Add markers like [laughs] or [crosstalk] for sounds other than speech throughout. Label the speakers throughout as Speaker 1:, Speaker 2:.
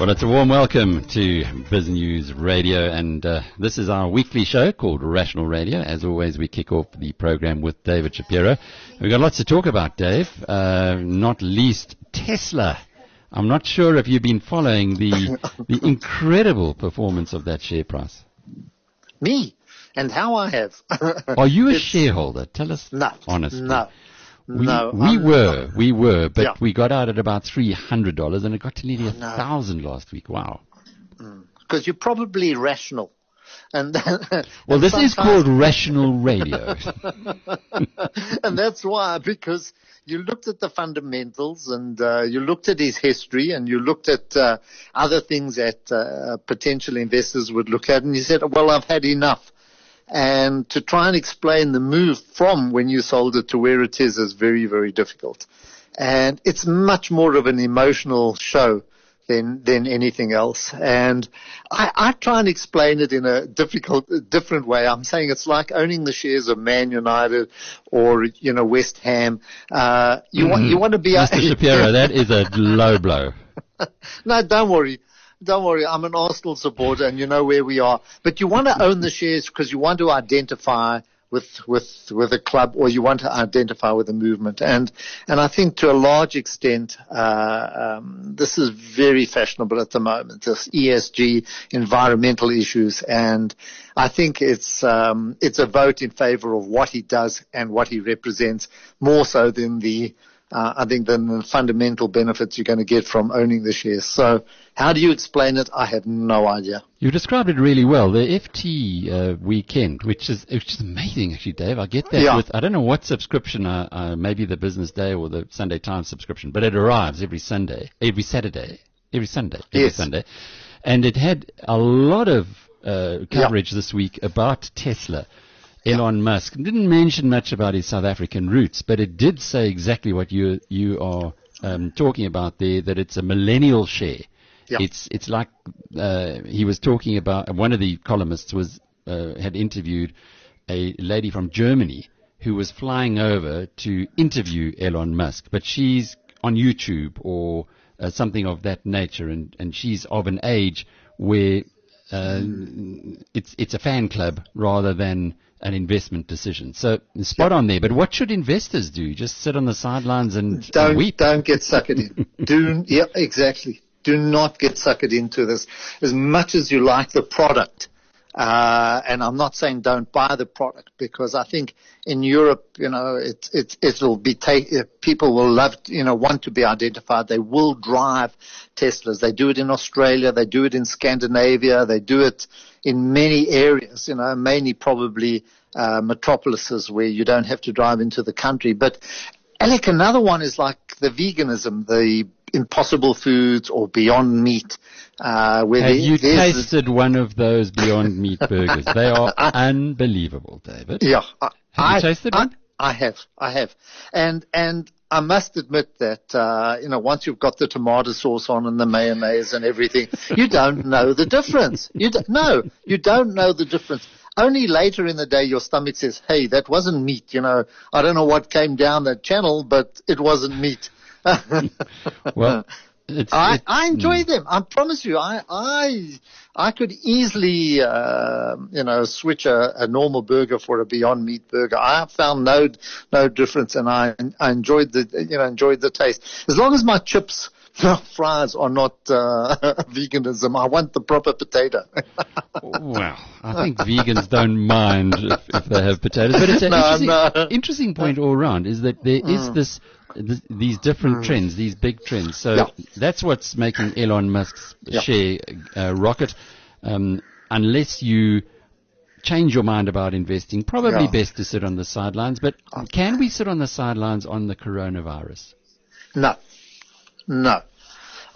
Speaker 1: Well, it's a warm welcome to Biz News Radio, and uh, this is our weekly show called Rational Radio. As always, we kick off the program with David Shapiro. We've got lots to talk about, Dave, uh, not least Tesla. I'm not sure if you've been following the [laughs] the incredible performance of that share price.
Speaker 2: Me, and how I have. [laughs]
Speaker 1: Are you a shareholder? Tell us
Speaker 2: no,
Speaker 1: honestly.
Speaker 2: No.
Speaker 1: We,
Speaker 2: no,
Speaker 1: we
Speaker 2: I'm
Speaker 1: were,
Speaker 2: not.
Speaker 1: we were, but
Speaker 2: Yeah.
Speaker 1: we got out at about three hundred dollars, and it got to nearly a
Speaker 2: No.
Speaker 1: thousand last week. Wow.
Speaker 2: because you're probably rational. And [laughs]
Speaker 1: Well,
Speaker 2: and
Speaker 1: this is called rational radio. [laughs]
Speaker 2: and that's why because you looked at the fundamentals and uh, you looked at his history and you looked at uh, other things that uh, potential investors would look at, and you said, "Well, I've had enough." And to try and explain the move from when you sold it to where it is is very, very difficult. And it's much more of an emotional show than than anything else. And I, I try and explain it in a difficult, different way. I'm saying it's like owning the shares of Man United or you know West Ham. Uh, you want you want to be
Speaker 1: Mr. Shapiro, that is a low blow. [laughs]
Speaker 2: no, don't worry. Don't worry. I'm an Arsenal supporter and you know where we are. But you want to own the shares because you want to identify with, with, with a club or you want to identify with a movement. And, and I think to a large extent, uh, um, this is very fashionable at the moment, this ESG, environmental issues. And I think it's, um, it's a vote in favor of what he does and what he represents more so than the, uh, I think the fundamental benefits you're going to get from owning the shares. So how do you explain it? I have no idea.
Speaker 1: You described it really well. The FT uh, weekend, which is which is amazing, actually, Dave. I get that
Speaker 2: Yeah.
Speaker 1: with I don't know what subscription, uh, uh, maybe the Business Day or the Sunday Times subscription, but it arrives every Sunday, every Saturday, every Sunday, every
Speaker 2: Yes.
Speaker 1: Sunday, and it had a lot of uh, coverage this week about Tesla. Elon Musk didn't mention much about his South African roots, but it did say exactly what you you are um, talking about there. That it's a millennial share.
Speaker 2: Yeah.
Speaker 1: It's it's like uh, he was talking about. One of the columnists was uh, had interviewed a lady from Germany who was flying over to interview Elon Musk, but she's on YouTube or uh, something of that nature, and, and she's of an age where uh, it's it's a fan club rather than an investment decision. So spot on there. But what should investors do? Just sit on the sidelines and, and
Speaker 2: Don't,
Speaker 1: weep?
Speaker 2: don't get suckered in. [laughs] do, yeah, exactly. Do not get suckered into this. As much as you like the product, uh, and I'm not saying don't buy the product because I think in Europe, you know, it, it, it'll be take, people will love, you know, want to be identified. They will drive Teslas. They do it in Australia. They do it in Scandinavia. They do it in many areas, you know, mainly probably, uh, metropolises where you don't have to drive into the country. But Alec, another one is like the veganism, the impossible foods or beyond meat, uh, where
Speaker 1: Have
Speaker 2: there-
Speaker 1: you tasted one of those Beyond Meat burgers? They are [laughs] unbelievable, David.
Speaker 2: Yeah. I,
Speaker 1: Have you
Speaker 2: I-
Speaker 1: tasted
Speaker 2: I,
Speaker 1: one?
Speaker 2: I have. I have. And, and I must admit that, uh, you know, once you've got the tomato sauce on and the mayonnaise and everything, you don't know the difference. You don't, no, you don't know the difference. Only later in the day your stomach says, hey, that wasn't meat, you know. I don't know what came down that channel, but it wasn't meat. [laughs]
Speaker 1: Well, it's,
Speaker 2: I,
Speaker 1: it-
Speaker 2: I enjoy them. I promise you, I I I could easily uh, you know switch a, a normal burger for a Beyond Meat burger. I found no no difference, and I I enjoyed the you know enjoyed the taste. As long as my chips. [laughs] Fries are not uh, [laughs] veganism. I want the proper potato. [laughs]
Speaker 1: well, I think vegans don't mind if, if they have potatoes, but it's an
Speaker 2: No,
Speaker 1: interesting,
Speaker 2: no.
Speaker 1: interesting point all around is that there is this, this these different trends, these big trends. So
Speaker 2: Yeah.
Speaker 1: that's what's making Elon Musk's
Speaker 2: Yeah.
Speaker 1: share uh, rocket. Um, unless you change your mind about investing, probably
Speaker 2: Yeah.
Speaker 1: best to sit on the sidelines. But can we sit on the sidelines on the coronavirus?
Speaker 2: No, no.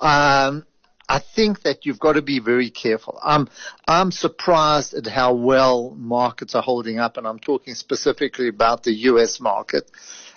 Speaker 2: Um, I think that you've got to be very careful. I'm I'm surprised at how well markets are holding up, and I'm talking specifically about the U.S. market.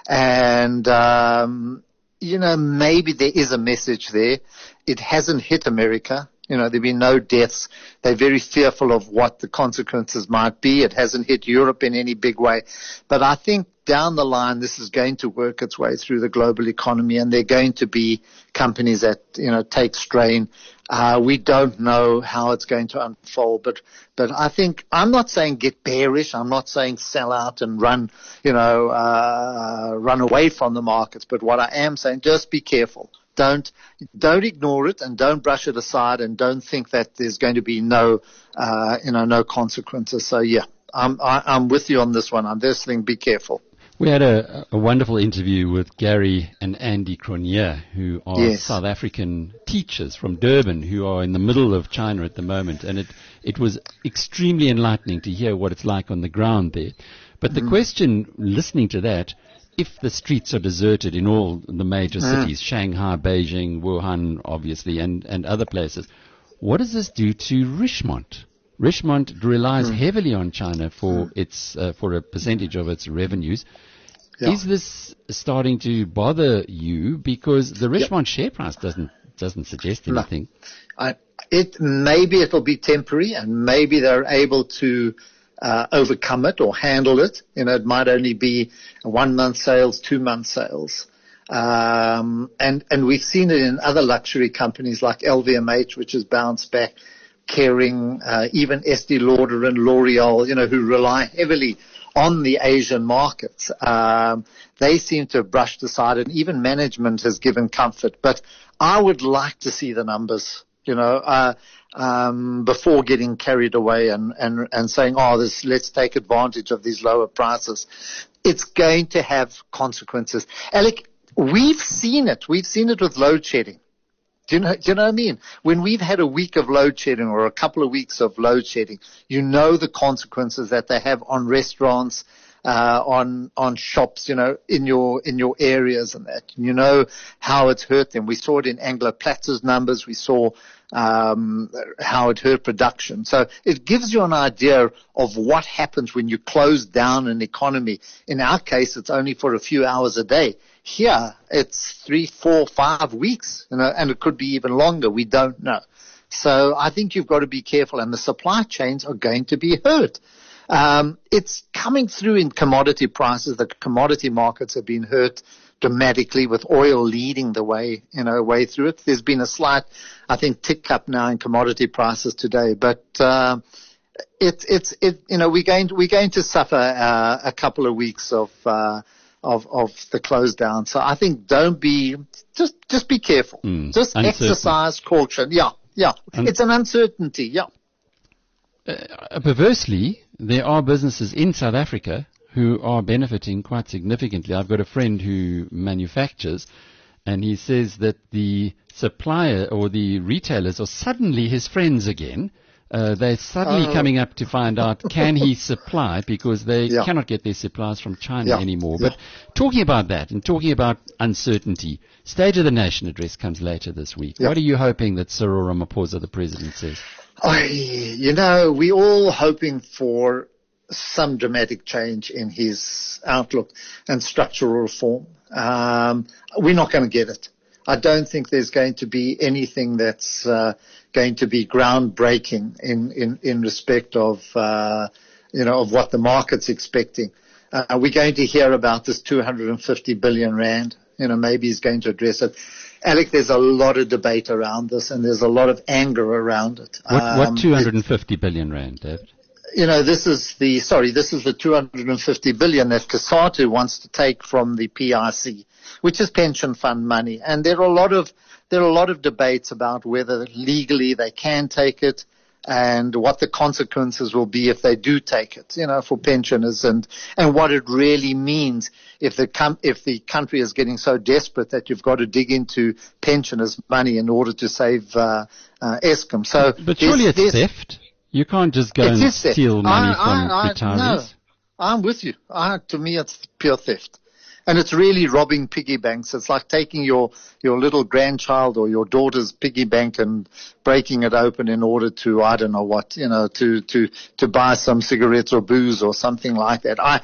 Speaker 2: And um, you know, maybe there is a message there. It hasn't hit America. You know, there've been no deaths. They're very fearful of what the consequences might be. It hasn't hit Europe in any big way. But I think down the line, this is going to work its way through the global economy and there are going to be companies that, you know, take strain. Uh, we don't know how it's going to unfold, but, but I think, I'm not saying get bearish. I'm not saying sell out and run, you know, uh, run away from the markets. But what I am saying, just be careful. Don't, don't ignore it and don't brush it aside and don't think that there's going to be no, uh, you know, no consequences. So yeah, I'm, I, am i am with you on this one. I'm just saying be careful.
Speaker 1: We had a, a, wonderful interview with Gary and Andy Cronier, who are yes. South African teachers from Durban, who are in the middle of China at the moment, and it it was extremely enlightening to hear what it's like on the ground there. But mm-hmm. the question, listening to that, if the streets are deserted in all the major mm. cities, Shanghai, Beijing, Wuhan, obviously, and, and other places, what does this do to Richemont? Richemont relies mm. heavily on China for mm. its uh, for a percentage of its revenues. Yeah. Is this starting to bother you because the Richemont yep. share price doesn't doesn't suggest anything?
Speaker 2: No. I, it maybe it'll be temporary, and maybe they're able to uh, overcome it or handle it. You know, it might only be one month sales, two month sales. Um, and, and we've seen it in other luxury companies like LVMH, which has bounced back, Kering, uh, even Estee Lauder and L'Oreal, you know, who rely heavily on the Asian markets. Um, they seem to have brushed aside and even management has given comfort. But I would like to see the numbers, you know, uh, um, before getting carried away and, and, and saying, oh, this, let's take advantage of these lower prices. It's going to have consequences. Alec, we've seen it. We've seen it with load shedding. Do you know, do you know what I mean? When we've had a week of load shedding or a couple of weeks of load shedding, you know the consequences that they have on restaurants, uh, on on shops, you know, in your in your areas and that. You know how it's hurt them. We saw it in Anglo Platzer's numbers. We saw um, how it hurt production. So it gives you an idea of what happens when you close down an economy. In our case, it's only for a few hours a day. Here, it's three, four, five weeks, you know, and it could be even longer. We don't know. So I think you've got to be careful, and the supply chains are going to be hurt. Um, it's coming through in commodity prices. The commodity markets have been hurt dramatically with oil leading the way, you know, way through it. There's been a slight, I think, tick up now in commodity prices today, but, uh, it's, it's, it, you know, we're going to, we're going to suffer, uh, a couple of weeks of, uh, of, of the close down. So I think don't be, just, just be careful. Mm, just uncertain. exercise caution. Yeah. Yeah. Un- it's an uncertainty. Yeah.
Speaker 1: Uh, perversely, there are businesses in South Africa who are benefiting quite significantly. I've got a friend who manufactures, and he says that the supplier or the retailers are suddenly his friends again. Uh, they're suddenly uh, coming up to find out can he [laughs] supply because they yeah. cannot get their supplies from China yeah. anymore. Yeah. But talking about that and talking about uncertainty, State of the Nation address comes later this week. What are you hoping that Cyril Ramaphosa, the president, says?
Speaker 2: I, you know, we're all hoping for some dramatic change in his outlook and structural reform. Um, we're not going to get it. I don't think there's going to be anything that's uh, going to be groundbreaking in in, in respect of uh, you know of what the market's expecting. Uh, we're going to hear about this 250 billion rand. You know, maybe he's going to address it. Alec, there's a lot of debate around this, and there's a lot of anger around it.
Speaker 1: What, um, what 250 billion rand, David?
Speaker 2: You know, this is the sorry, this is the 250 billion that COSATU wants to take from the PIC, which is pension fund money, and there are a lot of there are a lot of debates about whether legally they can take it and what the consequences will be if they do take it, you know, for pensioners and, and what it really means if the com- if the country is getting so desperate that you've got to dig into pensioners' money in order to save uh, uh, Eskom. So,
Speaker 1: but surely it's theft. You can't just go and steal money I, from I, I, retirees. No,
Speaker 2: I'm with you. I, to me, it's pure theft. And it's really robbing piggy banks. It's like taking your, your little grandchild or your daughter's piggy bank and breaking it open in order to, I don't know what, you know, to, to, to buy some cigarettes or booze or something like that. I,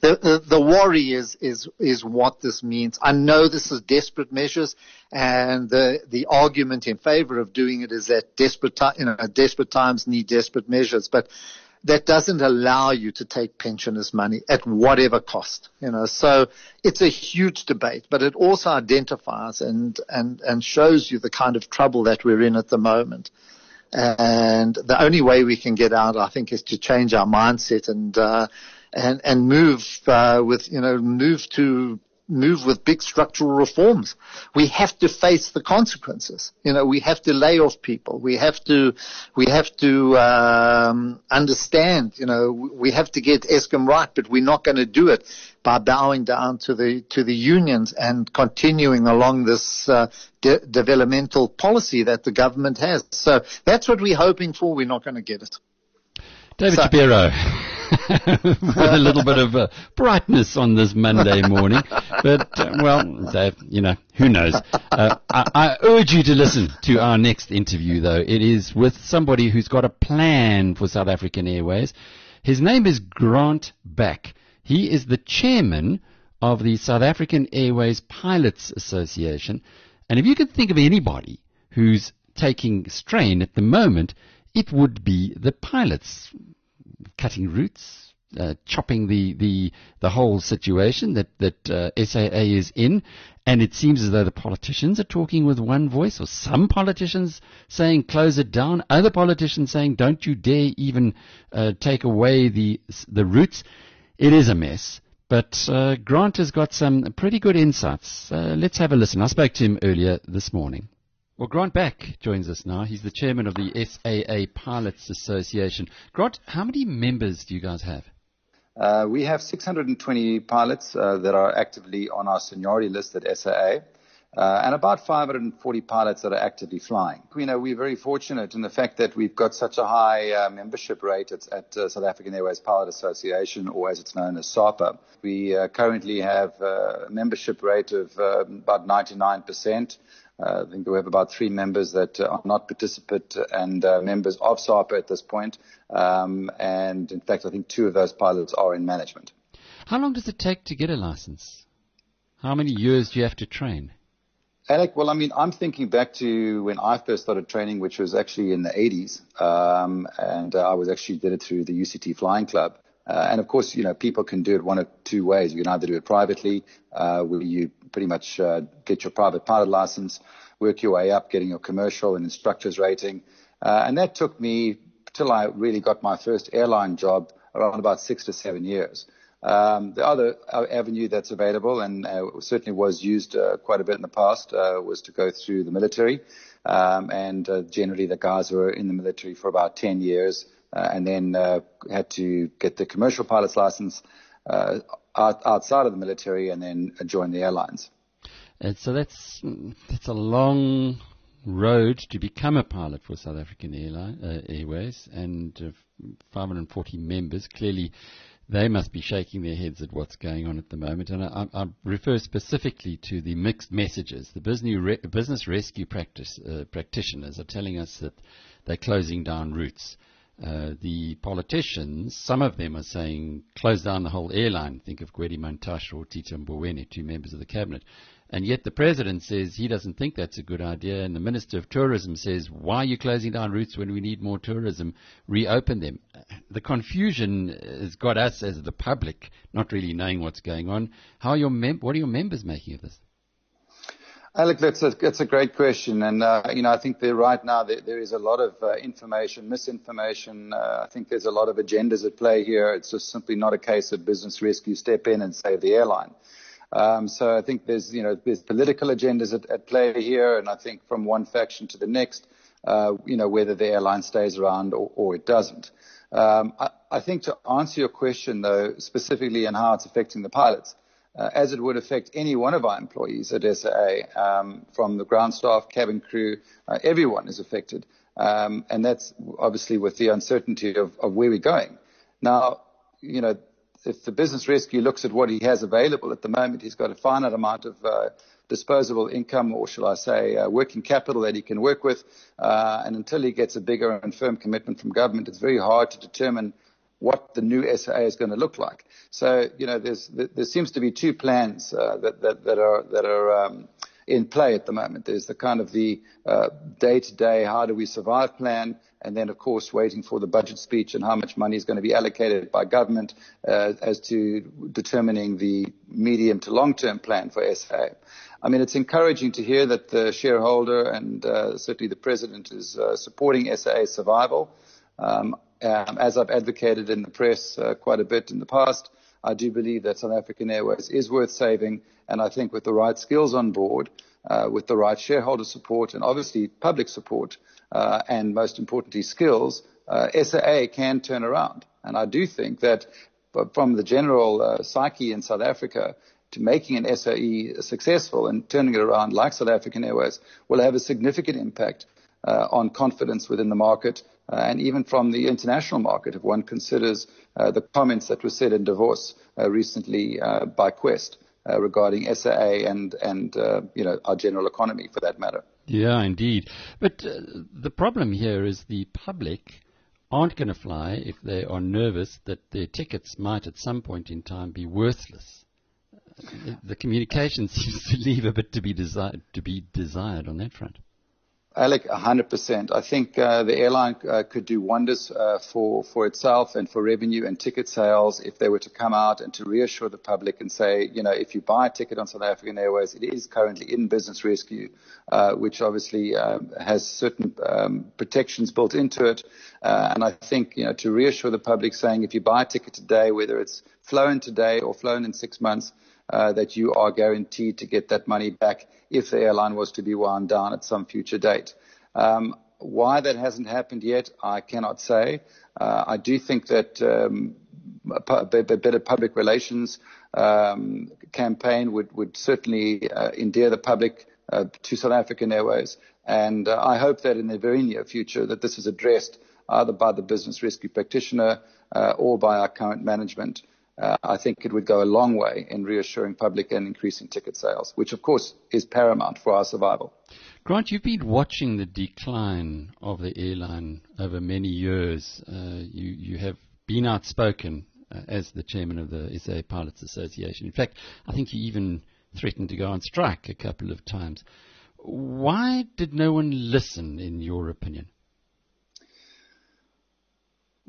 Speaker 2: the, the, the worry is, is, is what this means. I know this is desperate measures and the, the argument in favor of doing it is that desperate, you know, desperate times need desperate measures. But that doesn't allow you to take pensioners' money at whatever cost. You know, so it's a huge debate, but it also identifies and and and shows you the kind of trouble that we're in at the moment. And the only way we can get out, I think, is to change our mindset and uh, and and move uh, with you know move to move with big structural reforms. We have to face the consequences. You know, we have to lay off people. We have to, we have to um, understand. You know, we have to get Eskom right, but we're not going to do it by bowing down to the to the unions and continuing along this uh, de- developmental policy that the government has. So that's what we're hoping for. We're not going to get it.
Speaker 1: David so, Shapiro. [laughs] with a little bit of uh, brightness on this Monday morning. But, uh, well, Dave, you know, who knows? Uh, I, I, urge you to listen to our next interview, though. It is with somebody who's got a plan for South African Airways. His name is Grant Back. He is the chairman of the South African Airways Pilots Association. And if you could think of anybody who's taking strain at the moment, it would be the pilots cutting routes, uh, chopping the, the, the whole situation that, that uh, SAA is in. And it seems as though the politicians are talking with one voice, or some politicians saying close it down, other politicians saying don't you dare even uh, take away the, the routes. It is a mess. But uh, Grant has got some pretty good insights. Uh, let's have a listen. I spoke to him earlier this morning. Well, Grant Back joins us now. He's the chairman of the SAA Pilots Association. Grant, how many members do you guys have?
Speaker 3: Uh, we have 620 pilots uh, that are actively on our seniority list at SAA. Uh, and about 540 pilots that are actively flying. You know, we're very fortunate in the fact that we've got such a high uh, membership rate at, at uh, South African Airways Pilot Association, or as it's known as SAPA. We uh, currently have a membership rate of about 99 percent. Uh, I think we have about three members that are not participant and uh, members of SAPA at this point. Um, and in fact, I think two of those pilots are in management.
Speaker 1: How long does it take to get a license? How many years do you have to train?
Speaker 3: Alec, well, I mean, I'm thinking back to when I first started training, which was actually in the 80s, um, and uh, I was actually did it through the UCT Flying Club. Uh, and of course, you know, people can do it one of two ways. You can either do it privately, uh, where you pretty much uh, get your private pilot license, work your way up, getting your commercial and instructors rating. Uh, and that took me till I really got my first airline job around about six to seven years. Um, the other avenue that's available and uh, certainly was used uh, quite a bit in the past uh, was to go through the military. Um, and uh, generally the guys were in the military for about 10 years uh, and then uh, had to get the commercial pilot's license uh, outside of the military and then join the airlines.
Speaker 1: And so that's that's a long road to become a pilot for South African Airline, uh, Airways, and uh, 540 members. Clearly, they must be shaking their heads at what's going on at the moment. And I, I refer specifically to the mixed messages. The business, re- business rescue practice, uh, practitioners are telling us that they're closing down routes. Uh, the politicians, some of them are saying close down the whole airline. Think of Gwede Mantashe or Tito Mboweni, two members of the cabinet. And yet the president says he doesn't think that's a good idea. And the minister of tourism says, why are you closing down routes when we need more tourism? Reopen them. The confusion has got us as the public not really knowing what's going on. How are your mem- what are your members making of this?
Speaker 3: Alec, that's a, that's a great question. And, uh, you know, I think that right now there, there is a lot of uh, information, misinformation. Uh, I think there's a lot of agendas at play here. It's just simply not a case of business rescue step in and save the airline. Um, so I think there's, you know, there's political agendas at, at play here. And I think from one faction to the next, uh, you know, whether the airline stays around or, or it doesn't. Um, I, I think to answer your question, though, specifically and how it's affecting the pilots, uh, as it would affect any one of our employees at SAA, um, from the ground staff, cabin crew, uh, everyone is affected. Um, and that's obviously with the uncertainty of, of where we're going. Now, you know, if the business rescue looks at what he has available at the moment, he's got a finite amount of uh, disposable income, or shall I say, uh, working capital that he can work with. Uh, and until he gets a bigger and firm commitment from government, it's very hard to determine what the new SAA is going to look like. So, you know, there's, there seems to be two plans uh, that, that, that are, that are um, in play at the moment. There's the kind of the uh, day-to-day, how do we survive plan, and then of course waiting for the budget speech and how much money is going to be allocated by government uh, as to determining the medium to long-term plan for SA. I mean, it's encouraging to hear that the shareholder and uh, certainly the president is uh, supporting SAA's survival. Um, um, as I've advocated in the press uh, quite a bit in the past, I do believe that South African Airways is worth saving, and I think with the right skills on board, uh, with the right shareholder support, and obviously public support, uh, and most importantly skills, uh, SAA can turn around. And I do think that from the general uh, psyche in South Africa to making an SAE successful and turning it around like South African Airways will have a significant impact uh, on confidence within the market uh, and even from the international market if one considers uh, the comments that were said in Davos uh, recently uh, by Quest uh, regarding SAA and, and you know, our general economy for that matter.
Speaker 1: Yeah, indeed. But the problem here is the public aren't going to fly if they are nervous that their tickets might at some point in time be worthless. The communication [laughs] seems to leave a bit to be desired, to be desired on that front.
Speaker 3: Alec, 100%. I think uh, the airline uh, could do wonders uh, for for itself and for revenue and ticket sales if they were to come out and to reassure the public and say, you know, if you buy a ticket on South African Airways, it is currently in business rescue, uh, which obviously um, has certain um, protections built into it. Uh, and I think, you know, to reassure the public saying if you buy a ticket today, whether it's flown today or flown in six months, uh, that you are guaranteed to get that money back if the airline was to be wound down at some future date. Um, why that hasn't happened yet, I cannot say. Uh, I do think that um, a better public relations um, campaign would, would certainly uh, endear the public uh, to South African Airways. And uh, I hope that in the very near future that this is addressed either by the business rescue practitioner uh, or by our current management I think it would go a long way in reassuring public and increasing ticket sales, which of course is paramount for our survival.
Speaker 1: Grant, you've been watching the decline of the airline over many years. Uh, you, you have been outspoken uh, as the chairman of the SA Pilots Association. In fact, I think you even threatened to go on strike a couple of times. Why did no one listen, in your opinion?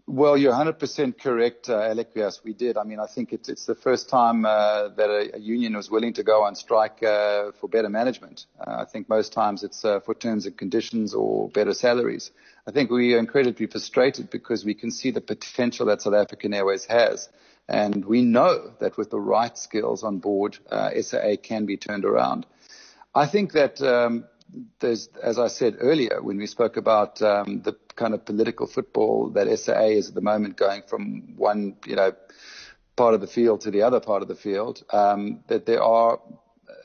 Speaker 3: Well, you're 100% correct, uh, Alec. Yes, we did. I mean, I think it's, it's the first time uh, that a, a, union was willing to go on strike uh, for better management. Uh, I think most times it's uh, for terms and conditions or better salaries. I think we are incredibly frustrated because we can see the potential that South African Airways has. And we know that with the right skills on board, uh, SAA can be turned around. I think that um, there's, as I said earlier, when we spoke about um, the kind of political football that SAA is at the moment, going from one, you know, part of the field to the other part of the field, um, that there are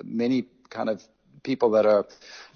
Speaker 3: many kind of people that are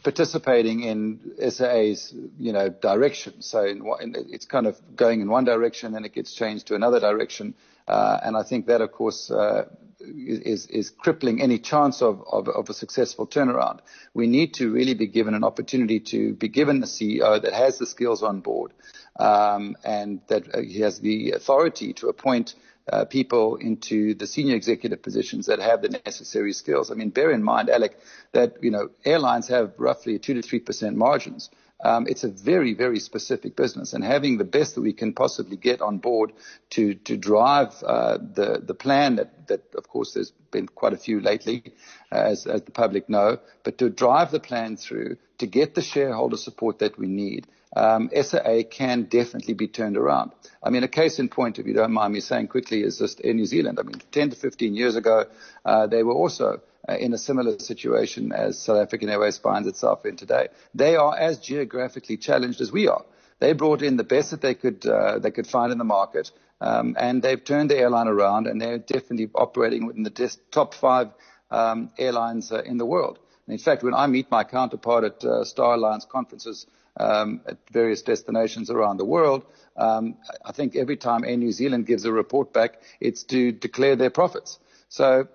Speaker 3: participating in SAA's, you know, direction. So in, in, it's kind of going in one direction and it gets changed to another direction. Uh, and I think that, of course, uh, is, is crippling any chance of, of, of, a successful turnaround. We need to really be given an opportunity to be given a CEO that has the skills on board um, and that uh, he has the authority to appoint uh, people into the senior executive positions that have the necessary skills. I mean, bear in mind, Alec, that you know airlines have roughly two to three percent margins. Um, it's a very, very specific business, and having the best that we can possibly get on board to to drive uh, the the plan that that of course there's been quite a few lately, uh, as as the public know, but to drive the plan through to get the shareholder support that we need. Um, SAA can definitely be turned around. I mean, a case in point, if you don't mind me saying quickly, is just in New Zealand. I mean, 10 to 15 years ago, uh, they were also in a similar situation as South African Airways finds itself in today. They are as geographically challenged as we are. They brought in the best that they could uh, they could find in the market, um, and they've turned the airline around, and they're definitely operating within the top five um, airlines uh, in the world. And in fact, when I meet my counterpart at uh, Star Alliance conferences um, at various destinations around the world, um, I think every time Air New Zealand gives a report back, it's to declare their profits. So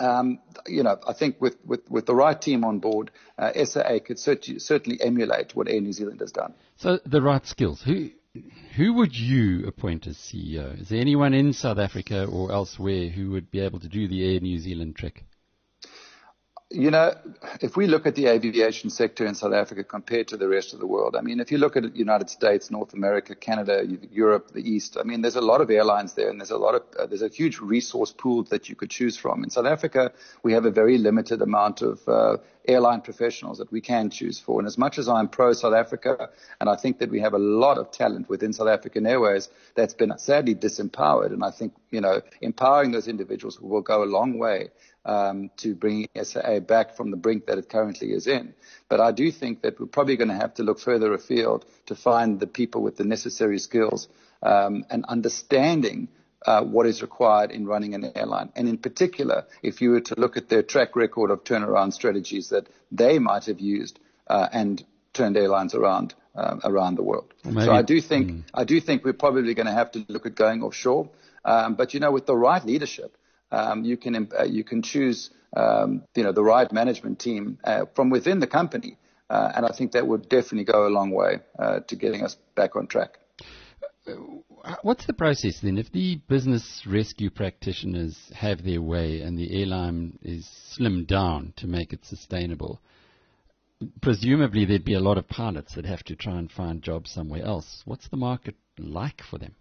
Speaker 3: um, you know, I think with, with, with the right team on board, uh, SAA could certainly, certainly emulate what Air New Zealand has done.
Speaker 1: So the right skills. Who who would you appoint as CEO? Is there anyone in South Africa or elsewhere who would be able to do the Air New Zealand trick?
Speaker 3: You know, if we look at the aviation sector in South Africa compared to the rest of the world, I mean, if you look at the United States, North America, Canada, Europe, the East, I mean, there's a lot of airlines there, and there's a lot of uh, there's a huge resource pool that you could choose from. In South Africa, we have a very limited amount of uh, airline professionals that we can choose for. And as much as I'm pro South Africa, and I think that we have a lot of talent within South African Airways that's been sadly disempowered, and I think you know empowering those individuals will go a long way um, to bring SAA back from the brink that it currently is in. But I do think that we're probably going to have to look further afield to find the people with the necessary skills um, and understanding uh, what is required in running an airline. And in particular, if you were to look at their track record of turnaround strategies that they might have used uh, and turned airlines around uh, around the world. Well, so I do think mm. I do think we're probably going to have to look at going offshore. Um, but you know, with the right leadership, um, you can uh, you can choose um, you know the right management team uh, from within the company, uh, and I think that would definitely go a long way uh, to getting us back on track.
Speaker 1: Uh, what's the process then? If the business rescue practitioners have their way and the airline is slimmed down to make it sustainable, presumably there'd be a lot of pilots that have to try and find jobs somewhere else. What's the market like for them?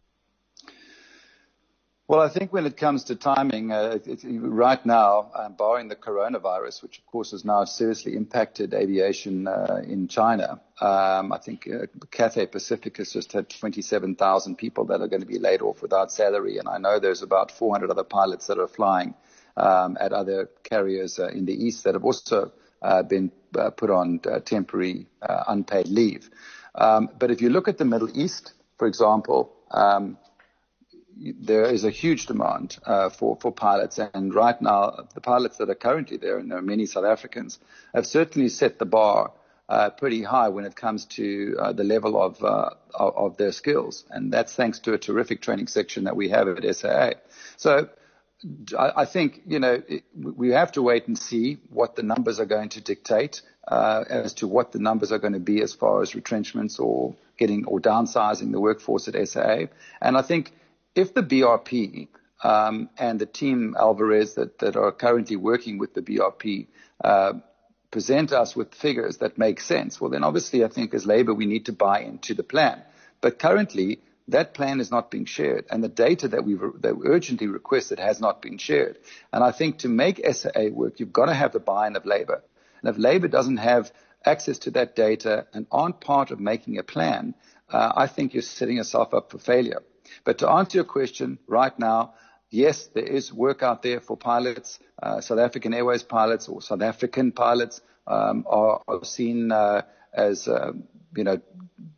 Speaker 3: Well, I think when it comes to timing, uh, right now, um, barring the coronavirus, which of course has now seriously impacted aviation uh, in China, um, I think uh, Cathay Pacific has just had 27,000 people that are going to be laid off without salary, and I know there's about 400 other pilots that are flying um, at other carriers uh, in the east that have also uh, been uh, put on temporary unpaid leave. Um, but if you look at the Middle East, for example, um, there is a huge demand uh, for for pilots, and right now the pilots that are currently there, and there are many South Africans, have certainly set the bar uh, pretty high when it comes to uh, the level of, uh, of, their skills, and that's thanks to a terrific training section that we have at SAA. So. I, think you know we have to wait and see what the numbers are going to dictate uh, as to what the numbers are going to be as far as retrenchments or getting or downsizing the workforce at SAA. And I think if the BRP um, and the team Alvarez that, that are currently working with the BRP uh, present us with figures that make sense, well, then obviously I think as Labour we need to buy into the plan. But currently, that plan is not being shared, and the data that we that we urgently requested has not been shared. And I think to make SAA work, you've got to have the buy-in of Labour. And if Labour doesn't have access to that data and aren't part of making a plan, uh, I think you're setting yourself up for failure. But to answer your question right now, yes, there is work out there for pilots. Uh, South African Airways pilots or South African pilots um, are, are, seen uh, as, uh, you know,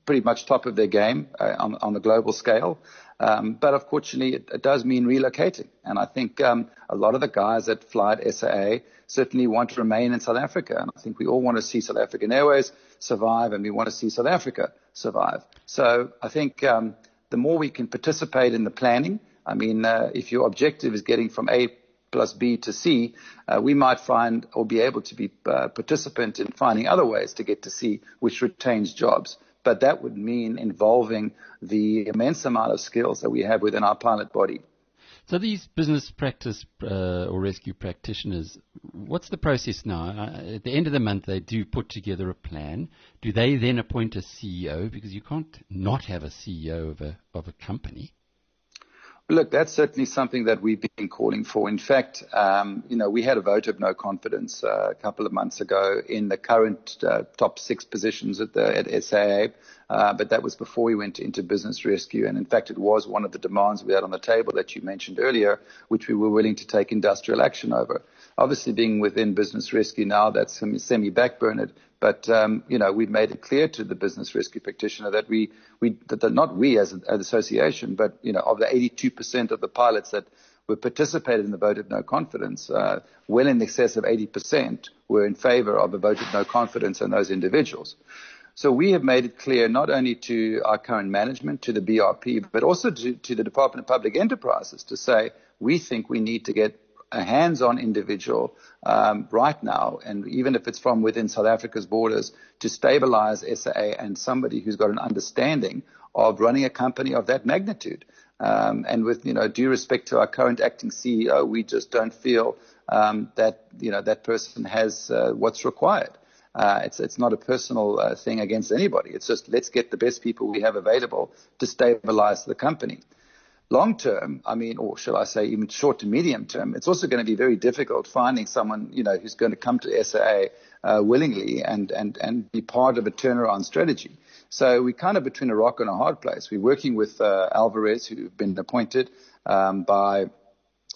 Speaker 3: pretty much top of their game uh, on, on, the global scale. Um, but unfortunately, it, it, does mean relocating. And I think um, a lot of the guys that fly at SAA certainly want to remain in South Africa. And I think we all want to see South African Airways survive and we want to see South Africa survive. So I think um, the more we can participate in the planning. I mean, uh, if your objective is getting from A plus B to C, uh, we might find or be able to be uh, participant in finding other ways to get to C, which retains jobs. But that would mean involving the immense amount of skills that we have within our pilot body.
Speaker 1: So these business practice uh, or rescue practitioners, what's the process now? Uh, at the end of the month, they do put together a plan. Do they then appoint a CEO? Because you can't not have a CEO of a of a company.
Speaker 3: Look, that's certainly something that we've been calling for. In fact, um, you know, we had a vote of no confidence uh, a couple of months ago in the current uh, top six positions at the at SAA, uh, but that was before we went into business rescue. And in fact, it was one of the demands we had on the table that you mentioned earlier, which we were willing to take industrial action over. Obviously, being within business rescue now, that's semi backburnered. But um, you know, we've made it clear to the business rescue practitioner that we, we that not we as an association, but you know, of the 82% of the pilots that were participated in the vote of no confidence, uh, well in excess of 80% were in favour of a vote of no confidence in those individuals. So we have made it clear not only to our current management, to the BRP, but also to, to the Department of Public Enterprises to say we think we need to get a hands-on individual um, right now, and even if it's from within South Africa's borders, to stabilize SAA and somebody who's got an understanding of running a company of that magnitude. Um, and with you know due respect to our current acting CEO, we just don't feel um, that you know that person has uh, what's required. Uh, it's it's not a personal uh, thing against anybody. It's just let's get the best people we have available to stabilize the company. Long term, I mean, or shall I say, even short to medium term, it's also going to be very difficult finding someone you know who's going to come to SAA uh, willingly and and and be part of a turnaround strategy. So we're kind of between a rock and a hard place. We're working with uh, Alvarez, who've been appointed um, by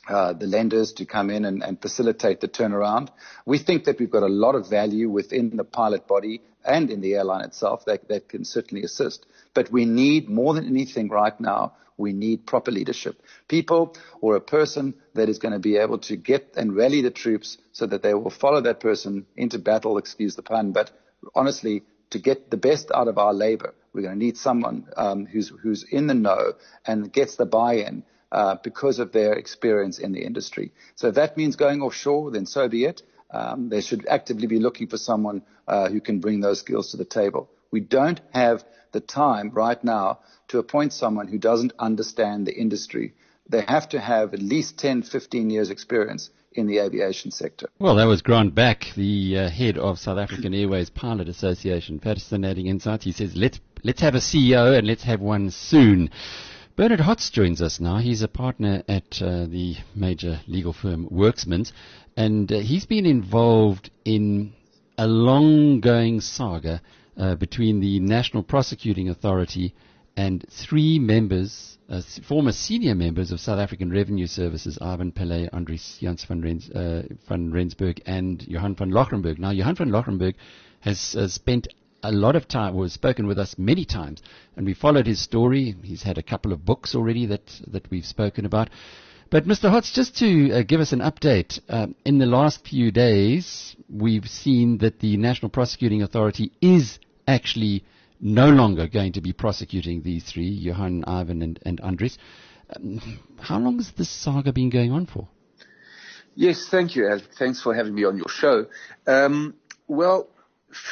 Speaker 3: uh, the lenders to come in and, and, facilitate the turnaround. We think that we've got a lot of value within the pilot body and in the airline itself that, that can certainly assist. But we need more than anything right now, we need proper leadership. People or a person that is going to be able to get and rally the troops so that they will follow that person into battle, excuse the pun, but honestly, to get the best out of our labor, we're going to need someone um, who's, who's in the know and gets the buy-in uh, because of their experience in the industry. So if that means going offshore, then so be it. Um, they should actively be looking for someone uh, who can bring those skills to the table. We don't have the time right now to appoint someone who doesn't understand the industry. They have to have at least 10, 15 years experience in the aviation sector.
Speaker 1: Well, that was Grant Back, the uh, head of South African Airways Pilot Association. Fascinating insights. He says, let's, let's have a CEO and let's have one soon. Bernard Hotz joins us now. He's a partner at uh, the major legal firm Werksmans, and uh, he's been involved in a long-going saga uh, between the National Prosecuting Authority and three members, uh, former senior members of South African Revenue Services, Ivan Pillay, Andries Jans van, Rens, uh, van Rensburg, and Johan van Loggerenberg. Now, Johan van Loggerenberg has uh, spent a lot of time, was spoken with us many times, and we followed his story. He's had a couple of books already that, that we've spoken about. But Mr. Hotz, just to uh, give us an update, um, in the last few days, we've seen that the National Prosecuting Authority is actually no longer going to be prosecuting these three, Johan, Ivan, and, and Andries. Um, how long has this saga been going on for?
Speaker 4: Yes, thank you, Al. Thanks for having me on your show. Um, well,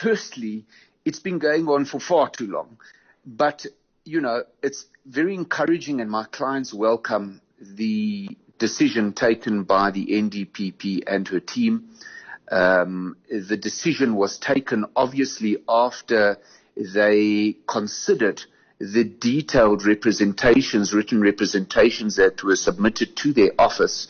Speaker 4: firstly, it's been going on for far too long. But, you know, it's very encouraging and my clients welcome the decision taken by the NDPP and her team. Um, the decision was taken obviously after they considered the detailed representations, written representations that were submitted to their office,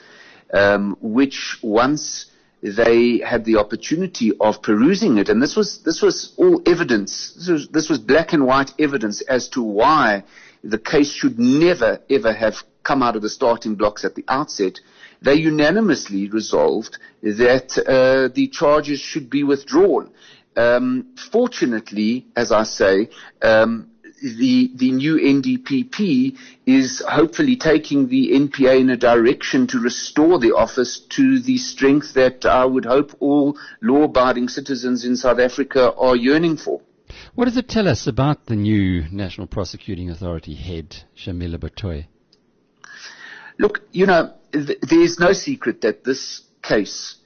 Speaker 4: um, which once they had the opportunity of perusing it, and this was this was all evidence. This was, this was black and white evidence as to why the case should never ever have come out of the starting blocks at the outset. They unanimously resolved that uh, the charges should be withdrawn. Um, fortunately, as I say, um, the, the new NDPP is hopefully taking the NPA in a direction to restore the office to the strength that I would hope all law-abiding citizens in South Africa are yearning for.
Speaker 1: What does it tell us about the new National Prosecuting Authority head, Shamila Batohi?
Speaker 4: Look, you know, th- there is no secret that this case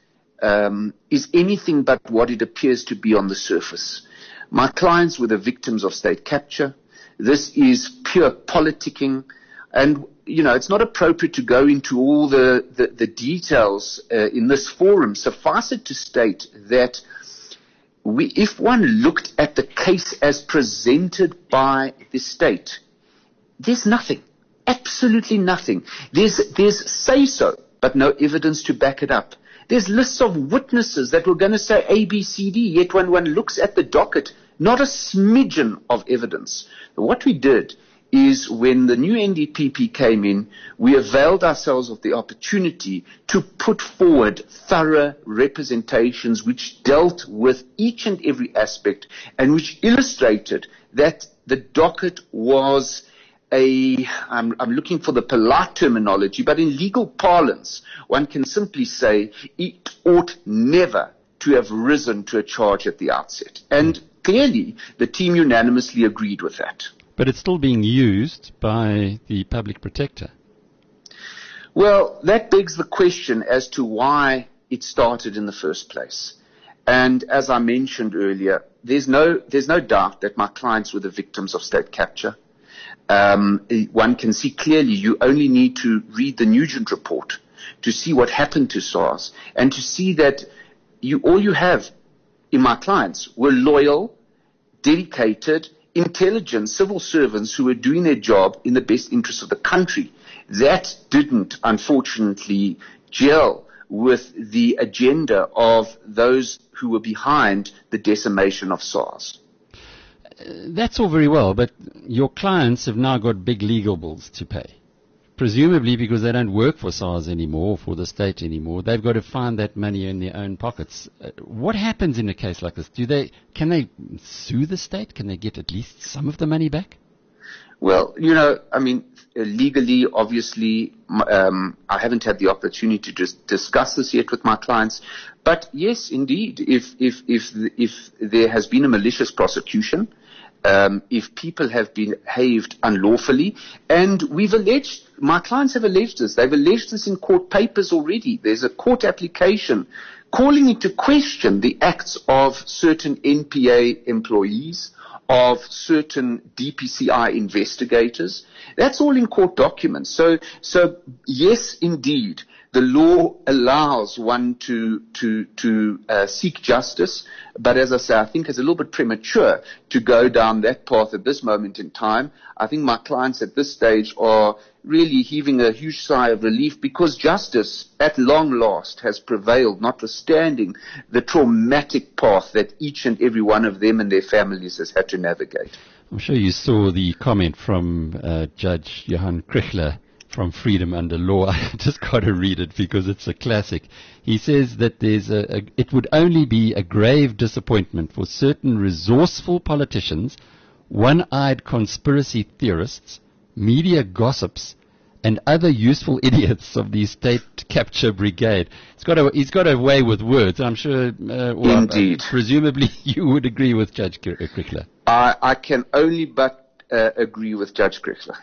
Speaker 4: um, is anything but what it appears to be on the surface. My clients were the victims of state capture. This is pure politicking. And, you know, it's not appropriate to go into all the, the, the details uh, in this forum. Suffice it to state that we, if one looked at the case as presented by the state, there's nothing. Absolutely nothing. There's, there's say so, but no evidence to back it up. There's lists of witnesses that were going to say A, B, C, D, yet when one looks at the docket, not a smidgen of evidence. What we did is when the new NDPP came in, we availed ourselves of the opportunity to put forward thorough representations which dealt with each and every aspect and which illustrated that the docket was a, I'm, I'm looking for the polite terminology, but in legal parlance, one can simply say it ought never to have risen to a charge at the outset. And clearly, the team unanimously agreed with that.
Speaker 1: But it's still being used by the public protector.
Speaker 4: Well, that begs the question as to why it started in the first place. And as I mentioned earlier, there's no, there's no doubt that my clients were the victims of state capture. Um, one can see clearly you only need to read the Nugent report to see what happened to SARS and to see that you, all you have in my clients were loyal, dedicated, intelligent civil servants who were doing their job in the best interest of the country. That didn't, unfortunately, gel with the agenda of those who were behind the decimation of SARS.
Speaker 1: That's all very well, but your clients have now got big legal bills to pay. Presumably because they don't work for SARS anymore, or for the state anymore, they've got to find that money in their own pockets. Uh, what happens in a case like this? Do they, can they sue the state? Can they get at least some of the money back?
Speaker 4: Well, you know, I mean, legally, obviously, um, I haven't had the opportunity to just discuss this yet with my clients. But yes, indeed, if if if if there has been a malicious prosecution, um, if people have behaved unlawfully, and we've alleged, my clients have alleged this. They've alleged this in court papers already. There's a court application calling into question the acts of certain NPA employees of certain DPCI investigators. That's all in court documents. So, so yes, indeed, the law allows one to to to uh, seek justice, but as I say, I think it's a little bit premature to go down that path at this moment in time. I think my clients at this stage are really heaving a huge sigh of relief because justice, at long last, has prevailed, notwithstanding the traumatic path that each and every one of them and their families has had to navigate.
Speaker 1: I'm sure you saw the comment from uh, Judge Johan Kriegler from Freedom Under Law. [laughs] I just got to read it because it's a classic. He says that there's a, a, it would only be a grave disappointment for certain resourceful politicians, one-eyed conspiracy theorists, media gossips, and other useful [laughs] idiots of the state capture brigade. He's got a, he's got a way with words. I'm sure, uh,
Speaker 4: well, Indeed.
Speaker 1: Uh, presumably [laughs] you would agree with Judge Kriegler.
Speaker 4: I, I can only but uh, agree with Judge Kriegler.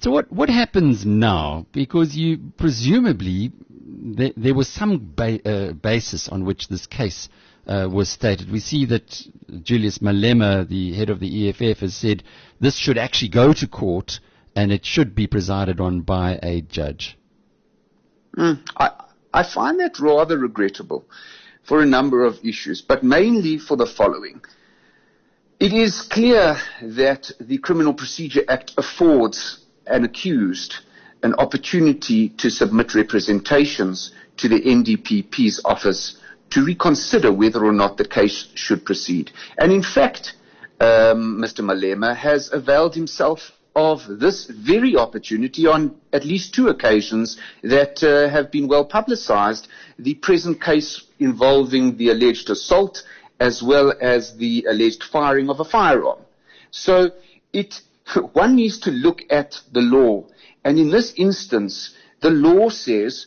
Speaker 1: So what what happens now? Because you presumably there, there was some ba- uh, basis on which this case uh, was stated. We see that Julius Malema, the head of the EFF, has said this should actually go to court and it should be presided on by a judge.
Speaker 4: Mm, I, I find that rather regrettable for a number of issues, but mainly for the following. It is clear that the Criminal Procedure Act affords an accused an opportunity to submit representations to the NDPP's office to reconsider whether or not the case should proceed. And in fact, um, Mr. Malema has availed himself of this very opportunity on at least two occasions that uh, have been well publicized. The present case involving the alleged assault as well as the alleged firing of a firearm. So it [laughs] one needs to look at the law. And in this instance, the law says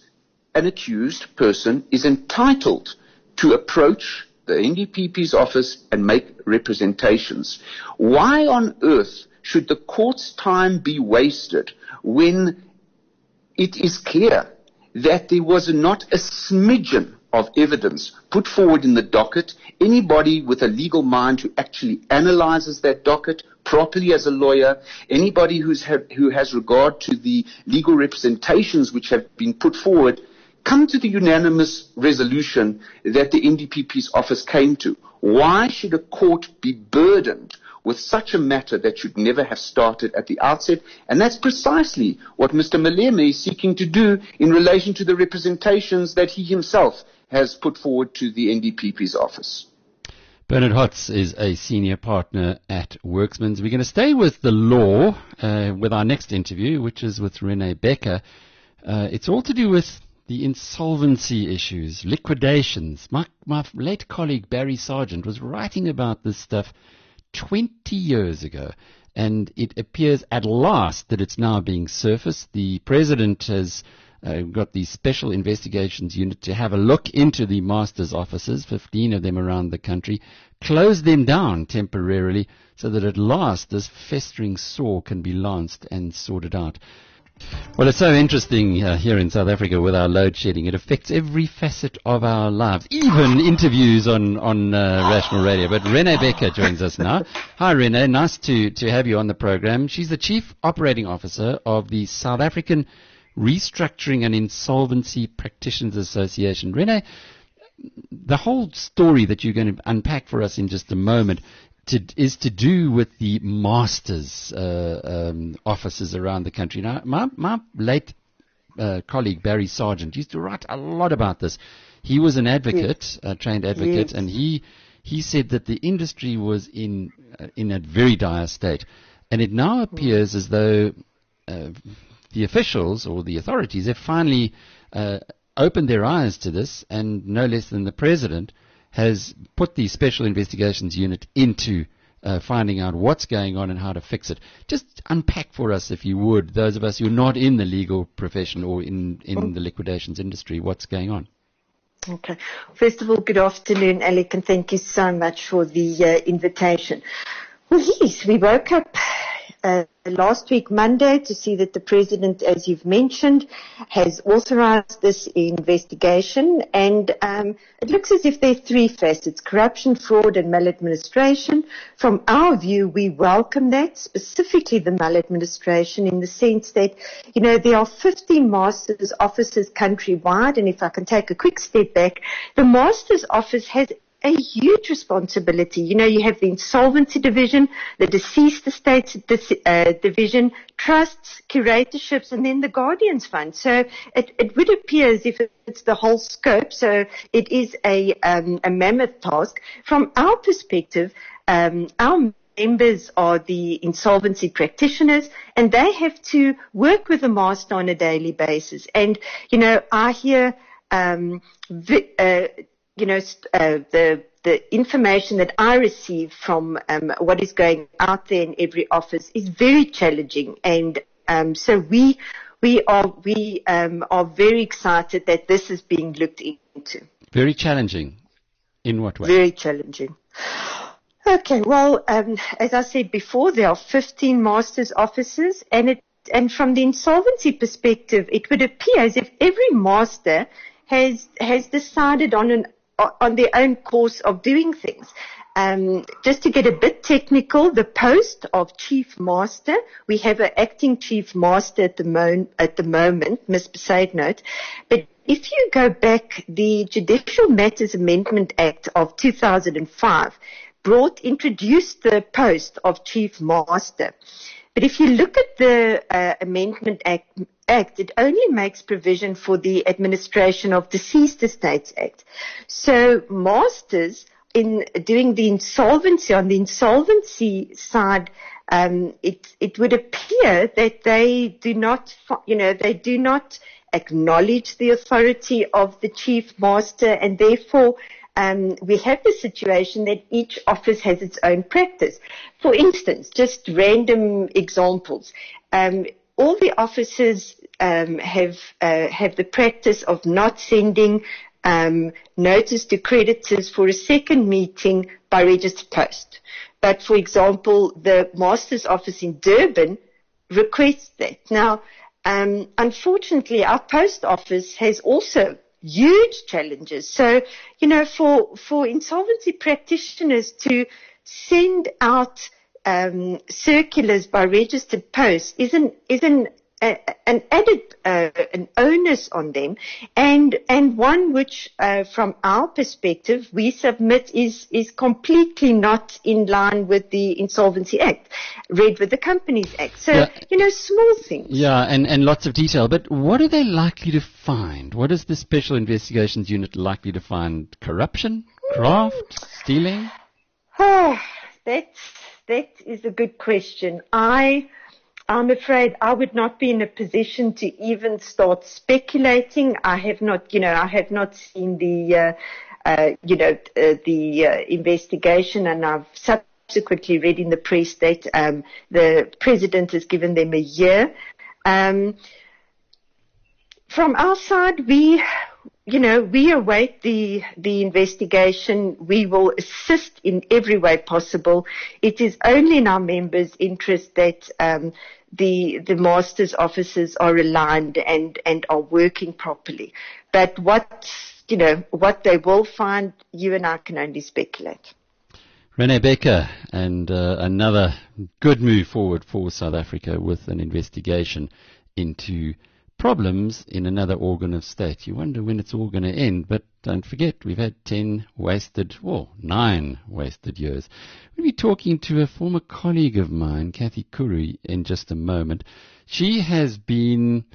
Speaker 4: an accused person is entitled to approach the NDPP's office and make representations. Why on earth should the court's time be wasted when it is clear that there was not a smidgen of evidence put forward in the docket. Anybody with a legal mind who actually analyzes that docket properly as a lawyer, anybody who's who has regard to the legal representations which have been put forward, come to the unanimous resolution that the NDPP's office came to. Why should a court be burdened with such a matter that should never have started at the outset. And that's precisely what Mr. Malema is seeking to do in relation to the representations that he himself has put forward to the NDPP's office.
Speaker 1: Bernard Hotz is a senior partner at Werksmans. We're going to stay with the law uh, with our next interview, which is with Rene Bekker. Uh, it's all to do with the insolvency issues, liquidations. My, my late colleague Barry Sergeant was writing about this stuff 20 years ago, and it appears at last that it's now being surfaced. The president has uh, got the special investigations unit to have a look into the master's offices, 15 of them around the country, close them down temporarily so that at last this festering sore can be lanced and sorted out. Well, it's so interesting uh, here in South Africa with our load shedding. It affects every facet of our lives, even interviews on on uh, Rational Radio. But Rene Bekker joins us now. [laughs] Hi, Rene. Nice to to have you on the program. She's the chief operating officer of the South African Restructuring and Insolvency Practitioners Association. Rene, the whole story that you're going to unpack for us in just a moment to, is to do with the masters uh, um, offices around the country. Now, my, my late uh, colleague Barry Sergeant used to write a lot about this. He was an advocate, a trained advocate, yes. and he he said that the industry was in uh, in a very dire state, and it now appears as though the officials or the authorities have finally uh, opened their eyes to this, and no less than the president has put the special investigations unit into uh, finding out what's going on and how to fix it. Just unpack for us, if you would, those of us who are not in the legal profession or in, in the liquidations industry, what's going on.
Speaker 5: Okay. First of all, good afternoon, Alec, and thank you so much for the uh, invitation. Well, yes, we woke up uh, last week Monday to see that the president, as you've mentioned, has authorized this investigation and um, it looks as if there are three facets, corruption, fraud and maladministration. From our view, we welcome that, specifically the maladministration in the sense that, you know, there are 15 master's offices countrywide and if I can take a quick step back, the master's office has a huge responsibility. You know, you have the insolvency division, the deceased estates uh, division, trusts, curatorships, and then the guardians fund. So it, it would appear as if it's the whole scope. So it is a, um, a mammoth task. From our perspective, um, our members are the insolvency practitioners and they have to work with the master on a daily basis. And, you know, I hear, um, uh, you know, uh, the the information that I receive from um, what is going out there in every office is very challenging, and um, so we we are we um, are very excited that this is being looked into.
Speaker 1: Very challenging. In what way?
Speaker 5: Very challenging. Okay, well, um, as I said before, there are 15 masters offices, and it and from the insolvency perspective, it would appear as if every master has has decided on an on their own course of doing things. Um, just to get a bit technical, the post of chief master, we have an acting chief master at the, mo- at the moment, Ms. Bezuidenhout, but if you go back, the Judicial Matters Amendment Act of 2005 brought, introduced the post of chief master. But if you look at the uh, Amendment Act, Act, it only makes provision for the administration of Deceased Estates Act. So masters in doing the insolvency on the insolvency side, um, it it would appear that they do not, you know, they do not acknowledge the authority of the chief master, and therefore um, we have the situation that each office has its own practice. For instance, just random examples. Um, all the offices um, have uh, have the practice of not sending um, notice to creditors for a second meeting by registered post. But for example, the master's office in Durban requests that. Now, um, unfortunately, our post office has also huge challenges. So, you know, for, for insolvency practitioners to send out um, circulars by registered post is an, is an, an added uh, an onus on them, and and one which, uh, from our perspective, we submit is is completely not in line with the Insolvency Act, read with the Companies Act. So yeah. you know, small things.
Speaker 1: Yeah, and and lots of detail. But what are they likely to find? What is the Special Investigations Unit likely to find? Corruption, graft, stealing? [sighs]
Speaker 5: Oh, that that is a good question. I I'm afraid I would not be in a position to even start speculating. I have not, you know, I have not seen the, uh, uh, you know, uh, the uh, investigation, and I've subsequently read in the press that um, the president has given them a year. Um, from our side, we you know, we await the, the investigation. We will assist in every way possible. It is only in our members' interest that um, the the masters' offices are aligned and, and are working properly. But what you know, what they will find, you and I can only speculate.
Speaker 1: Rene Bekker, and uh, another good move forward for South Africa with an investigation into problems in another organ of state. You wonder when it's all going to end, but don't forget, we've had 10 wasted, well, nine wasted years. We'll be talking to a former colleague of mine, Cathy Khoury, in just a moment. She has been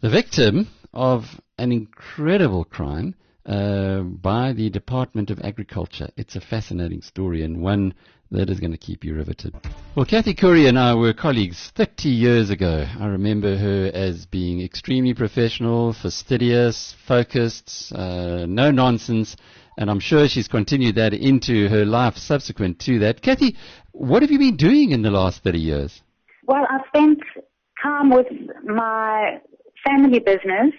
Speaker 1: the victim of an incredible crime uh, by the Department of Agriculture. It's a fascinating story and one that is going to keep you riveted. Well, Cathy Khoury and I were colleagues 30 years ago. I remember her as being extremely professional, fastidious, focused, uh, no nonsense, and I'm sure she's continued that into her life subsequent to that. Cathy, what have you been doing in the last 30 years?
Speaker 6: Well, I've spent time with my family business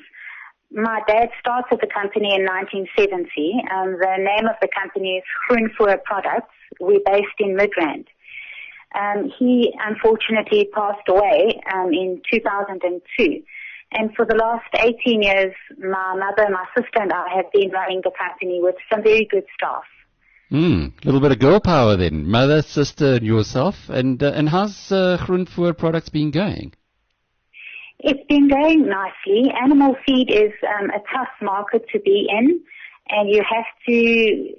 Speaker 6: my dad started the company in 1970. Um, the name of the company is Groenvoer Products. We're based in Midrand. Um, he unfortunately passed away um, in 2002. And for the last 18 years, my mother, my sister, and I have been running the company with some very good staff.
Speaker 1: Hmm, a little bit of girl power then. Mother, sister, and yourself. And uh, and how's uh, Products been going?
Speaker 6: It's been going nicely. Animal feed is um, a tough market to be in, and you have to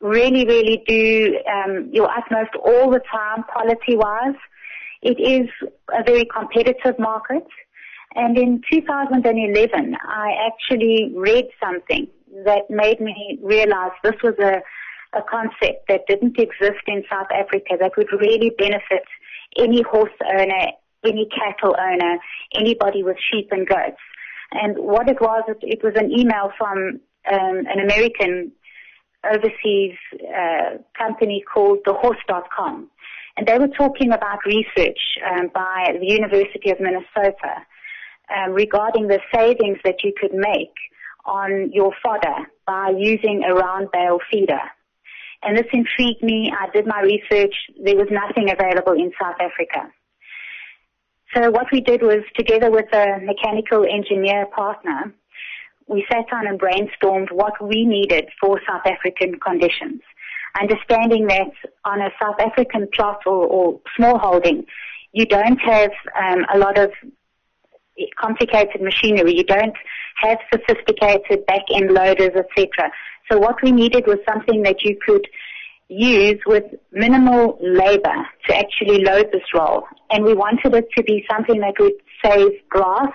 Speaker 6: really, really do um, your utmost all the time, quality-wise. It is a very competitive market. And in 2011, I actually read something that made me realize this was a, a concept that didn't exist in South Africa that would really benefit any horse owner any cattle owner, anybody with sheep and goats. And what it was, it, it was an email from um, an American overseas uh, company called thehorse.com. And they were talking about research um, by the University of Minnesota um, regarding the savings that you could make on your fodder by using a round bale feeder. And this intrigued me. I did my research. There was nothing available in South Africa. So what we did was together with a mechanical engineer partner, we sat down and brainstormed what we needed for South African conditions. Understanding that on a South African plot or, or small holding, you don't have um, a lot of complicated machinery. You don't have sophisticated back-end loaders, etc. So what we needed was something that you could use with minimal labor to actually load this roll. And we wanted it to be something that would save grass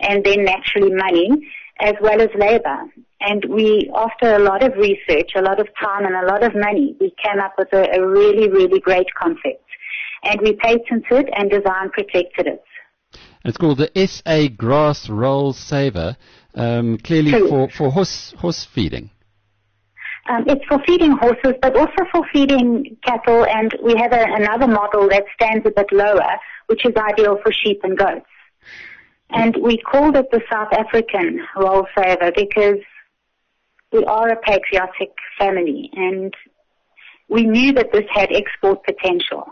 Speaker 6: and then naturally money as well as labor. And we, after a lot of research, a lot of time and a lot of money, we came up with a, a really, really great concept. And we patented and design protected it.
Speaker 1: And It's called the SA Grass Roll Saver, um, clearly for, for horse, horse feeding.
Speaker 6: Um, it's for feeding horses, but also for feeding cattle, and we have a, another model that stands a bit lower, which is ideal for sheep and goats. And we called it the South African roll saver because we are a patriotic family, and we knew that this had export potential,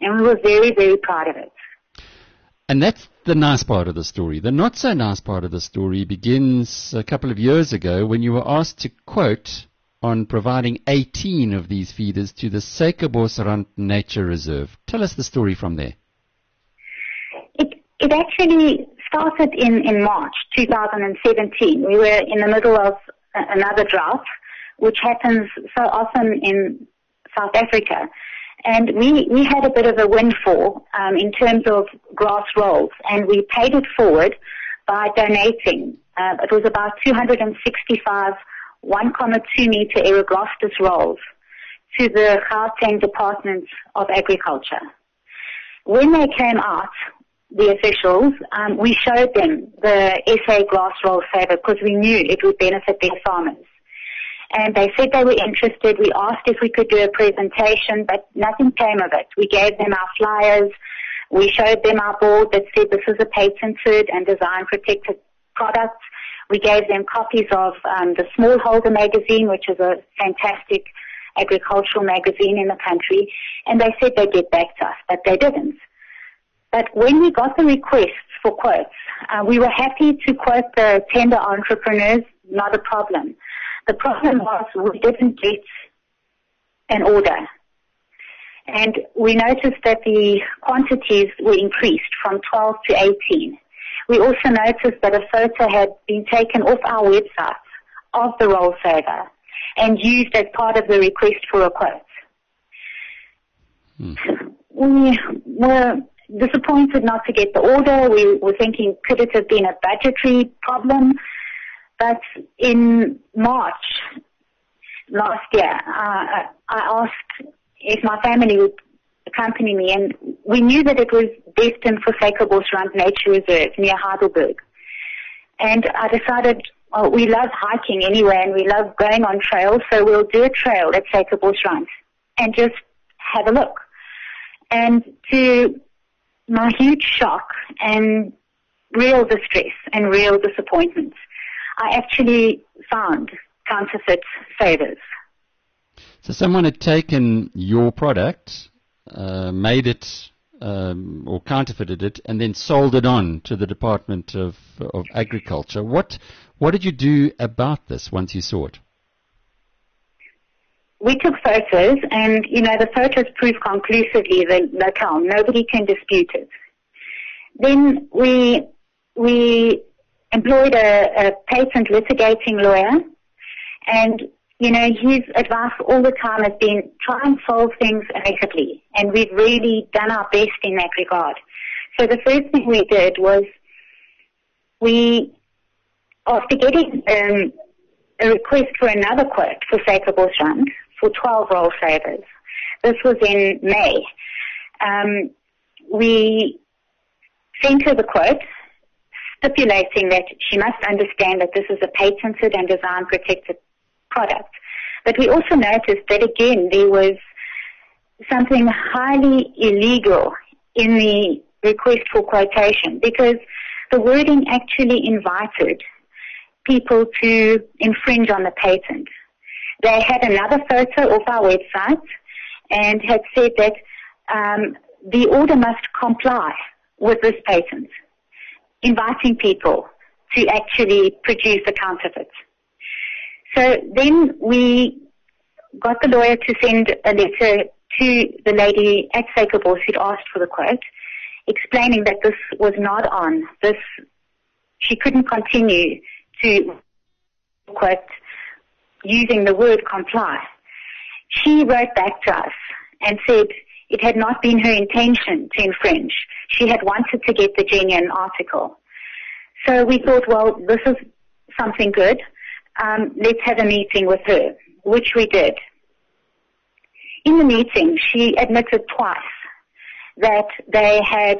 Speaker 6: and we were very, very proud of it.
Speaker 1: And that's the nice part of the story. The not so nice part of the story begins a couple of years ago when you were asked to quote on providing 18 of these feeders to the Suikerbosrand Nature Reserve. Tell us the story from there.
Speaker 6: It, it actually started in, in March 2017. We were in the middle of another drought, which happens so often in South Africa. And we, we had a bit of a windfall um, in terms of grass rolls, and we paid it forward by donating. Uh, it was about 265 1,2 meter Eragrostis rolls to the Gauteng Department of Agriculture. When they came out, the officials, um, we showed them the SA grass roll saver because we knew it would benefit their farmers. And they said they were interested. We asked if we could do a presentation, but nothing came of it. We gave them our flyers. We showed them our board that said this is a patented and design protected product. We gave them copies of um, the Smallholder magazine, which is a fantastic agricultural magazine in the country, and they said they'd get back to us, but they didn't. But when we got the requests for quotes, uh, we were happy to quote the tender entrepreneurs, not a problem. The problem was we didn't get an order. And we noticed that the quantities were increased from 12 to 18. We also noticed that a photo had been taken off our website of the roll saver and used as part of the request for a quote. Hmm. We were disappointed not to get the order. We were thinking, could it have been a budgetary problem? But in March last year, uh, I asked if my family would accompany me, and we knew that it was destined for Suikerbosrand Nature Reserve near Heidelberg. And I decided, well, we love hiking anyway, and we love going on trails, so we'll do a trail at Suikerbosrand and just have a look. And to my huge shock and real distress and real disappointment, I actually found counterfeit savers.
Speaker 1: So someone had taken your product, uh, made it um, or counterfeited it, and then sold it on to the Department of, of Agriculture. What what did you do about this once you saw it?
Speaker 6: We took photos, and you know the photos prove conclusively the locale. Nobody can dispute it. Then we we employed a, a patent litigating lawyer, and you know, his advice all the time has been try and solve things amicably. And we've really done our best in that regard. So the first thing we did was we, after getting um, a request for another quote for Suikerbosrand for 12 roll savers, this was in May, um, we sent her the quote stipulating that she must understand that this is a patented and design protected product. But we also noticed that again there was something highly illegal in the request for quotation because the wording actually invited people to infringe on the patent. They had another photo of our website and had said that um, the order must comply with this patent, inviting people to actually produce a counterfeit. So then we got the lawyer to send a letter to the lady at Suikerbos who'd asked for the quote, explaining that this was not on. This, she couldn't continue to quote using the word comply. She wrote back to us and said it had not been her intention to infringe. She had wanted to get the genuine article. So we thought, well, this is something good um, let's have a meeting with her, which we did. In the meeting, she admitted twice that they had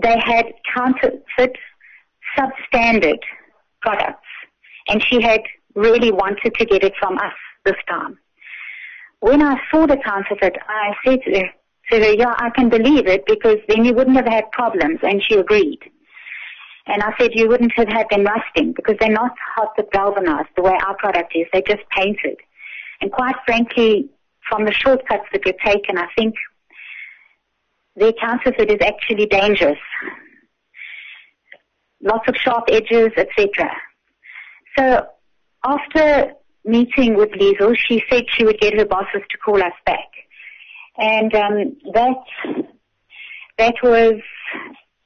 Speaker 6: they had counterfeit substandard products, and she had really wanted to get it from us this time. When I saw the counterfeit, I said to her, to her, yeah, I can believe it because then you wouldn't have had problems, and she agreed. And I said you wouldn't have had them rusting because they're not hot dip galvanized the way our product is. They're just painted. And quite frankly, from the shortcuts that were taken, I think the counterfeit is it is actually dangerous. Lots of sharp edges, etc. So after meeting with Liesel, she said she would get her bosses to call us back. And um, that that was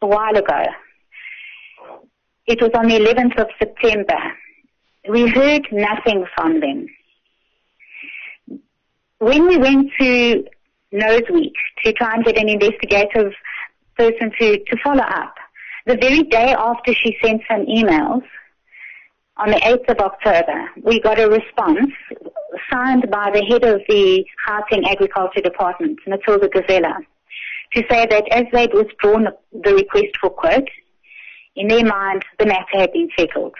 Speaker 6: a while ago. It was on the 11th of September. We heard nothing from them. When we went to Noseweek to try and get an investigative person to, to follow up, the very day after she sent some emails, on the 8th of October, we got a response signed by the head of the Housing Agriculture Department, Matilda Gasela, to say that as they'd withdrawn the request for quote, in their mind, the matter had been settled.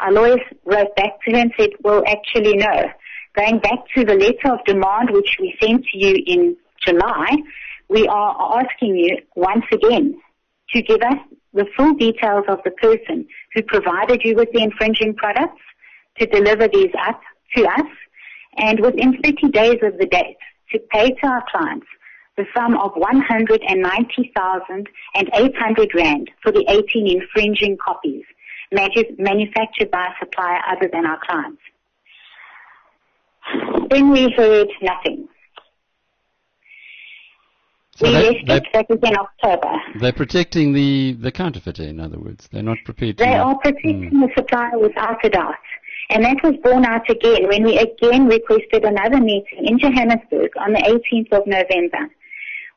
Speaker 6: Our lawyers wrote back to her and said, well, actually, no. Going back to the letter of demand which we sent to you in July, we are asking you once again to give us the full details of the person who provided you with the infringing products to deliver these up to us and within 30 days of the date to pay to our clients the sum of 190,800 rand for the 18 infringing copies manufactured by a supplier other than our clients. Then we heard nothing. So we they, left it, that was in October.
Speaker 1: They're protecting the, the counterfeiter, in other words. They're not prepared.
Speaker 6: They are protecting mm. the supplier without a doubt. And that was borne out again when we again requested another meeting in Johannesburg on the 18th of November.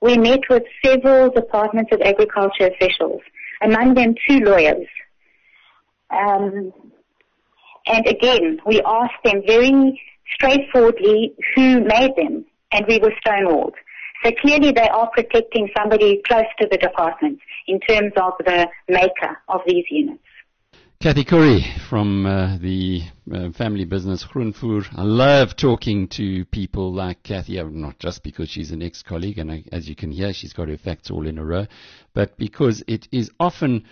Speaker 6: We met with several departments of agriculture officials, among them two lawyers. Um, and again, we asked them very straightforwardly who made them, and we were stonewalled. So clearly they are protecting somebody close to the department in terms of the maker of these units.
Speaker 1: Cathy Khoury from uh, the uh, family business Groenvoer. I love talking to people like Cathy, uh, not just because she's an ex-colleague, and I, as you can hear, she's got her facts all in a row, but because it is often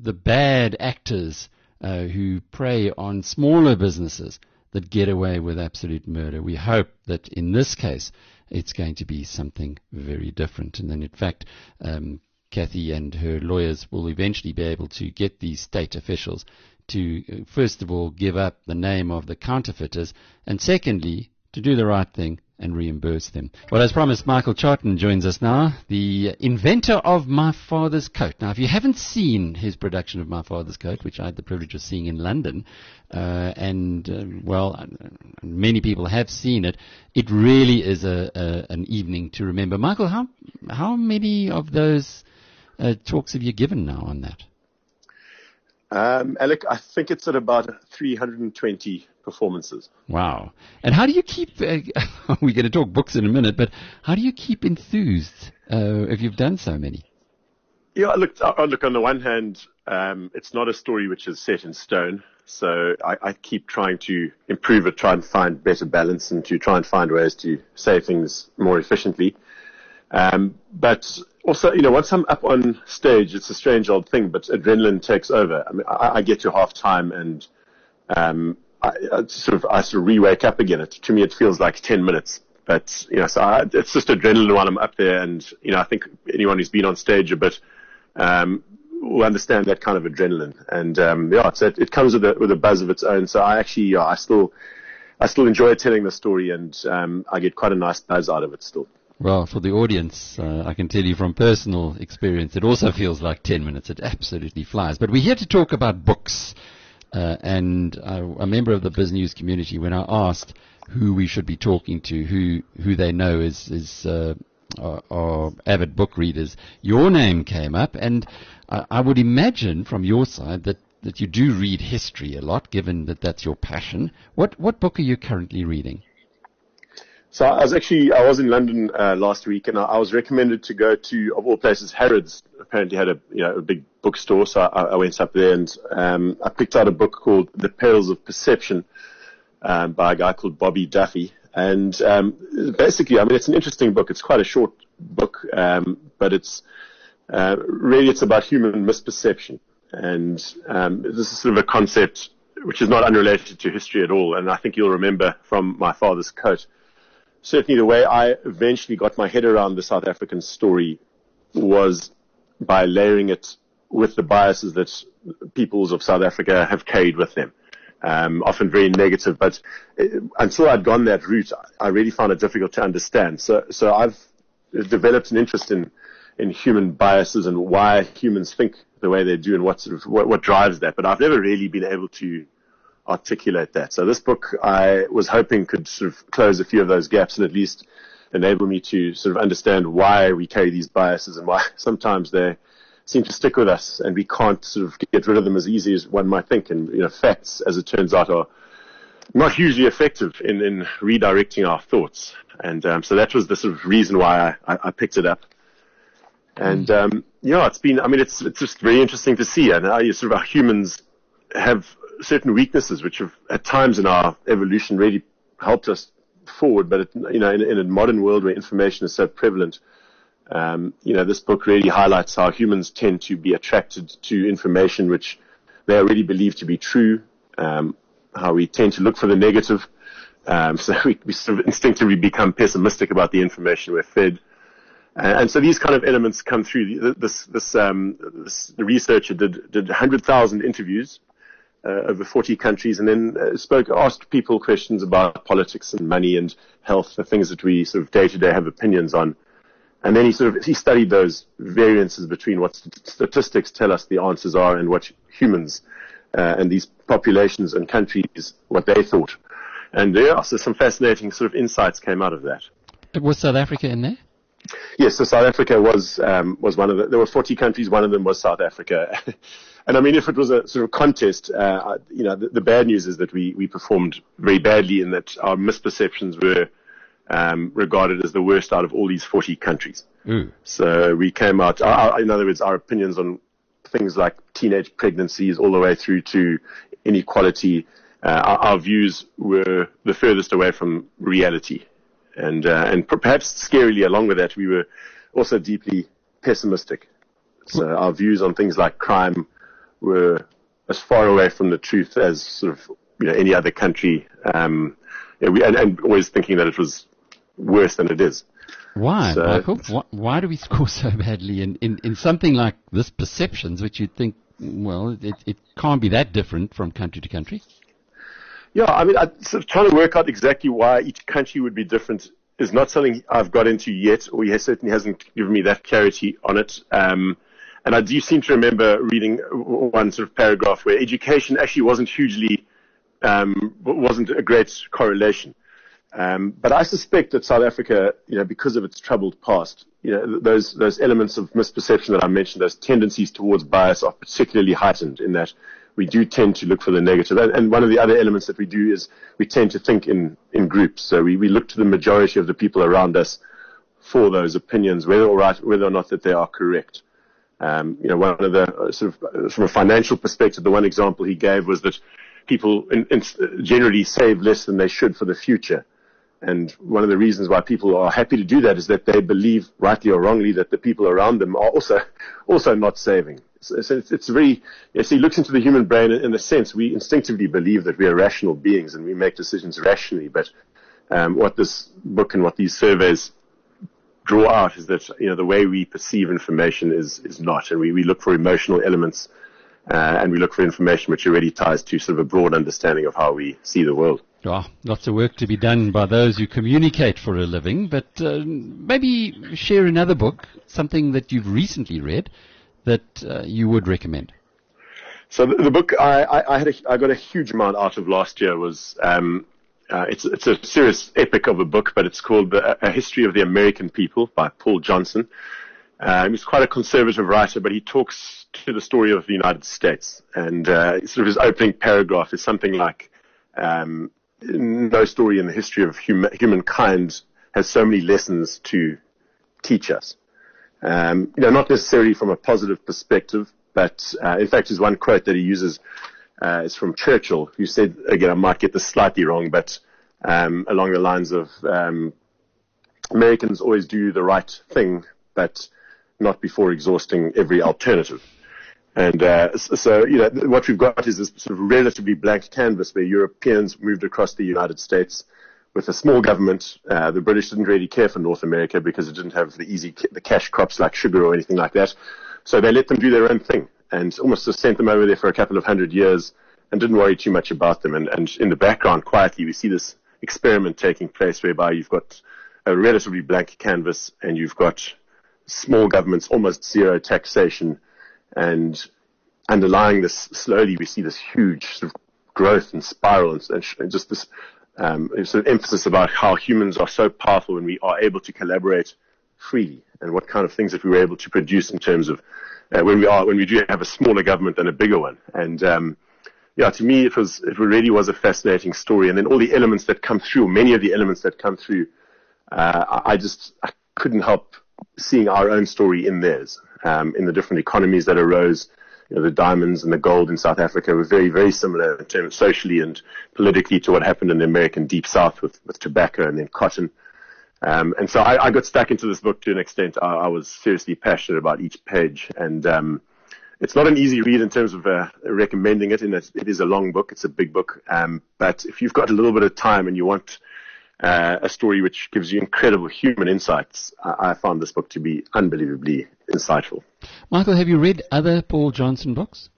Speaker 1: the bad actors uh, who prey on smaller businesses that get away with absolute murder. We hope that in this case, it's going to be something very different. And then, in fact, um, Cathy and her lawyers will eventually be able to get these state officials to, uh, first of all, give up the name of the counterfeiters, and secondly, to do the right thing and reimburse them. Well, as promised, Michael Charton joins us now, the inventor of My Father's Coat. Now, if you haven't seen his production of My Father's Coat, which I had the privilege of seeing in London, uh, and uh, well, uh, many people have seen it, it really is a, a, an evening to remember. Michael, how how many of those uh, talks have you given now on that?
Speaker 7: Um, Alec, I think it's at about 320 performances.
Speaker 1: Wow. And how do you keep, uh, [laughs] we're going to talk books in a minute, but how do you keep enthused uh, if you've done so many?
Speaker 7: Yeah, look, uh, look on the one hand, um, it's not a story which is set in stone. So I, I, keep trying to improve it, try and find better balance and to try and find ways to say things more efficiently. Um, but also, you know, once I'm up on stage, it's a strange old thing, but adrenaline takes over. I mean, I, I get to half time and, um, I, I, sort of, I sort of re-wake up again. It, to me, it feels like 10 minutes, but, you know, so I, it's just adrenaline while I'm up there. And, you know, I think anyone who's been on stage a bit, um, will understand that kind of adrenaline. And, um, yeah, it, it comes with a, with a buzz of its own. So I actually, yeah, I still, I still enjoy telling the story and, um, I get quite a nice buzz out of it still.
Speaker 1: Well, for the audience, uh, I can tell you from personal experience, it also feels like 10 minutes. It absolutely flies. But we're here to talk about books. Uh, and a member of the BizNews community, when I asked who we should be talking to, who, who they know is, is uh, are, are avid book readers, your name came up. And I, I would imagine from your side that, that you do read history a lot, given that that's your passion. What, what book are you currently reading?
Speaker 7: So I was actually I was in London uh, last week, and I, I, was recommended to go to of all places Harrods. Apparently had a you know a big bookstore, so I, I went up there and um, I picked out a book called The Perils of Perception um, by a guy called Bobby Duffy. And um, basically, I mean, it's an interesting book. It's quite a short book, um, but it's uh, really it's about human misperception, and um, this is sort of a concept which is not unrelated to history at all. And I think you'll remember from my father's coat certainly the way I eventually got my head around the South African story was by layering it with the biases that peoples of South Africa have carried with them. Um, often very negative, but uh, until I'd gone that route, I really found it difficult to understand. So, so I've developed an interest in, in human biases and why humans think the way they do and what sort of, what, what drives that. But I've never really been able to articulate that. So this book I was hoping could sort of close a few of those gaps and at least enable me to sort of understand why we carry these biases and why [laughs] sometimes they seem to stick with us and we can't sort of get rid of them as easy as one might think. And, you know, facts, as it turns out, are not hugely effective in, in redirecting our thoughts. And um, so that was the sort of reason why I, I, picked it up. And um, yeah, it's been. I mean, it's it's just very interesting to see, and how you sort of our humans have certain weaknesses which have at times in our evolution really helped us forward, but it, you know, in, in, a modern world where information is so prevalent, um, you know, this book really highlights how humans tend to be attracted to information which they already believe to be true, um, how we tend to look for the negative. Um, [laughs] so we, we, sort of instinctively become pessimistic about the information we're fed. And, so these kind of elements come through. This, this, um, this researcher did, did 100,000 interviews uh, over 40 countries and then uh, spoke, asked people questions about politics and money and health, the things that we sort of day to day have opinions on. And then he sort of he studied those variances between what statistics tell us the answers are and what humans uh, and these populations and countries what they thought. And yeah, so some fascinating sort of insights came out of that.
Speaker 1: Was South Africa in there?
Speaker 7: Yes, so South Africa was um, was one of the. There were 40 countries. One of them was South Africa. [laughs] and I mean, if it was a sort of contest, uh, you know, the, the, bad news is that we we performed very badly in that our misperceptions were um, regarded as the worst out of all these 40 countries.
Speaker 1: Mm.
Speaker 7: So we came out. Our, in other words, our opinions on things like teenage pregnancies, all the way through to inequality. Uh, our, our, views were the furthest away from reality. And, uh, and perhaps scarily along with that, we were also deeply pessimistic. So our views on things like crime were as far away from the truth as sort of you know, any other country, um, and, we, and, and, always thinking that it was worse than it is.
Speaker 1: Why, so, Michael? Why, why, do we score so badly in, in, in something like this perceptions, which you'd think, well, it, it can't be that different from country to country?
Speaker 7: Yeah, I mean, I, sort of trying to work out exactly why each country would be different is not something I've got into yet, or he has, certainly hasn't given me that clarity on it. Um, and I do seem to remember reading one sort of paragraph where education actually wasn't hugely, um, wasn't a great correlation. Um, but I suspect that South Africa, you know, because of its troubled past, you know, those those elements of misperception that I mentioned, those tendencies towards bias, are particularly heightened in that we do tend to look for the negative. And one of the other elements that we do is we tend to think in, in groups. So we, we look to the majority of the people around us for those opinions, whether or, right, whether or not that they are correct. Um, you know, one of the uh, sort of uh, from a financial perspective, the one example he gave was that people in, in generally save less than they should for the future. And one of the reasons why people are happy to do that is that they believe, rightly or wrongly, that the people around them are also [laughs] also not saving. So, so it's, it's very, he looks into the human brain in, a sense. We instinctively believe that we are rational beings and we make decisions rationally. But um, what this book and what these surveys draw out is that you know the way we perceive information is is not, and we, we look for emotional elements, uh, and we look for information which already ties to sort of a broad understanding of how we see the world.
Speaker 1: Oh, lots of work to be done by those who communicate for a living, but uh, maybe share another book, something that you've recently read that uh, you would recommend?
Speaker 7: So the, the book I, I, I, had a, I got a huge amount out of last year was um, uh, it's it's a serious epic of a book, but it's called A History of the American People by Paul Johnson. Uh, he's quite a conservative writer, but he talks to the story of the United States, and uh, sort of his opening paragraph is something like, um, "No story in the history of hum- humankind has so many lessons to teach us." Um, you know, not necessarily from a positive perspective, but uh, in fact, there's one quote that he uses uh, is from Churchill, who said, again, I might get this slightly wrong, but um, along the lines of um, Americans always do the right thing, but not before exhausting every alternative. And uh, so, you know, what we've got is this sort of relatively blank canvas where Europeans moved across the United States with a small government. Uh, the British didn't really care for North America because it didn't have the easy, the cash crops like sugar or anything like that. So they let them do their own thing and almost just sent them over there for a couple of hundred years and didn't worry too much about them. And, and in the background, quietly, we see this experiment taking place whereby you've got a relatively blank canvas and you've got small governments, almost zero taxation, and underlying this slowly, we see this huge sort of growth and spiral and, and just this um, sort of emphasis about how humans are so powerful when we are able to collaborate freely and what kind of things that we were able to produce in terms of uh, when we are when we do have a smaller government than a bigger one. And um, yeah, to me it was it really was a fascinating story. And then all the elements that come through, many of the elements that come through, uh, I just I couldn't help seeing our own story in theirs, um, in the different economies that arose, you know, the diamonds and the gold in South Africa were very, very similar in terms of socially and politically to what happened in the American Deep South with, with tobacco and then cotton. Um, and so I, I, got stuck into this book to an extent. I, I was seriously passionate about each page, and um, it's not an easy read in terms of uh, recommending it. In that it is a long book, it's a big book. Um, but if you've got a little bit of time and you want uh, a story which gives you incredible human insights. I, I, found this book to be unbelievably insightful.
Speaker 1: Michael, have you read other Paul Johnson books?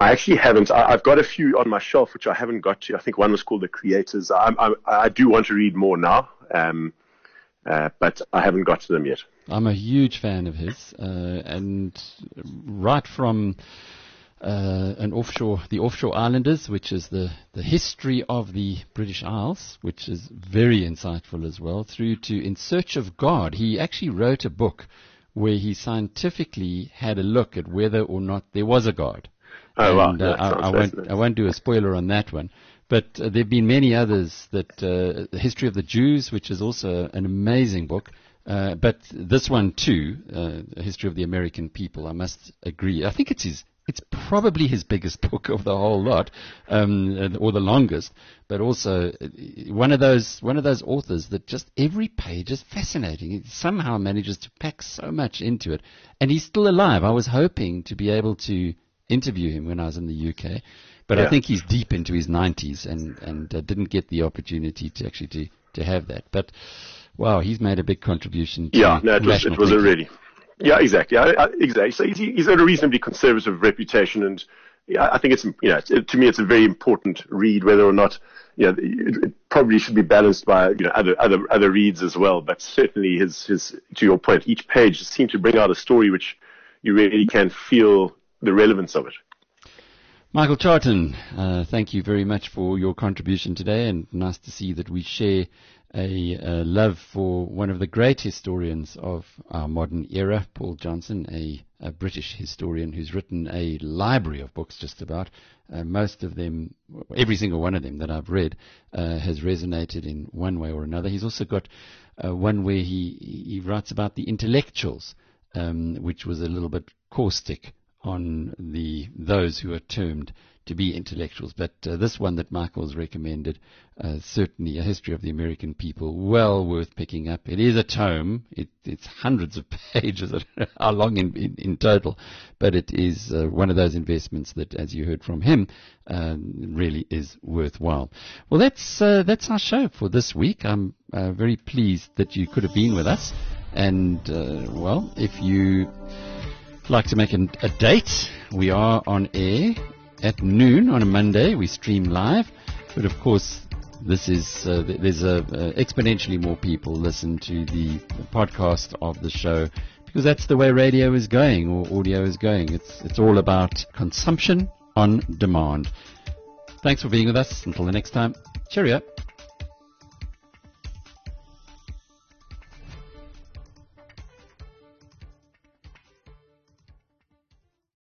Speaker 7: I actually haven't. I, have got a few on my shelf which I haven't got to. I think one was called The Creators. I, I, I do want to read more now. Um, uh, but I haven't got to them yet.
Speaker 1: I'm a huge fan of his, uh, and right from uh, an offshore, the offshore islanders, which is the, the history of the British Isles, which is very insightful as well, through to In Search of God. He actually wrote a book where he scientifically had a look at whether or not there was a God.
Speaker 7: Oh,
Speaker 1: and,
Speaker 7: wow.
Speaker 1: uh, I, I, won't, I won't do a spoiler on that one. But uh, there have been many others that, uh, the history of the Jews, which is also an amazing book. Uh, but this one too, uh, the history of the American people, I must agree. I think it's his, it's probably his biggest [laughs] book of the whole lot, um, or the longest. But also uh, one of those, one of those authors that just every page is fascinating. He somehow manages to pack so much into it, and he's still alive. I was hoping to be able to interview him when I was in the UK. But
Speaker 7: Yeah.
Speaker 1: I think he's deep into his 90s and, and uh, didn't get the opportunity to actually to, to have that. But wow, he's made a big contribution to
Speaker 7: Yeah, no, it was, it was a
Speaker 1: thinking.
Speaker 7: really, yeah, exactly, I, I, exactly. So he's, he's got a reasonably conservative reputation, and yeah, I think it's, you know, to me, it's a very important read, whether or not, you know, it, it probably should be balanced by, you know, other, other, other reads as well. But certainly his, his, to your point, each page seemed to bring out a story which you really can feel the relevance of it.
Speaker 1: Michael Charton, uh, thank you very much for your contribution today, and nice to see that we share a, uh love for one of the great historians of our modern era, Paul Johnson, a, a British historian who's written a library of books just about. Uh, most of them, every single one of them that I've read, uh, has resonated in one way or another. He's also got uh, one where he, he writes about the intellectuals, um, which was a little bit caustic on the those who are termed to be intellectuals. But uh, this one that Michael's recommended, uh, certainly a history of the American people, well worth picking up. It is a tome. It, it's hundreds of [laughs] pages. How long in, in, in total, but it is uh, one of those investments that, as you heard from him, um, really is worthwhile. Well, that's uh, that's our show for this week. I'm uh, very pleased that you could have been with us. And uh, well, if you like to make an, a date, we are on air at noon on a Monday. We stream live, but of course, this is uh, there's uh, exponentially more people listen to the podcast of the show because that's the way radio is going or audio is going. It's it's all about consumption on demand. Thanks for being with us. Until the next time, cheerio.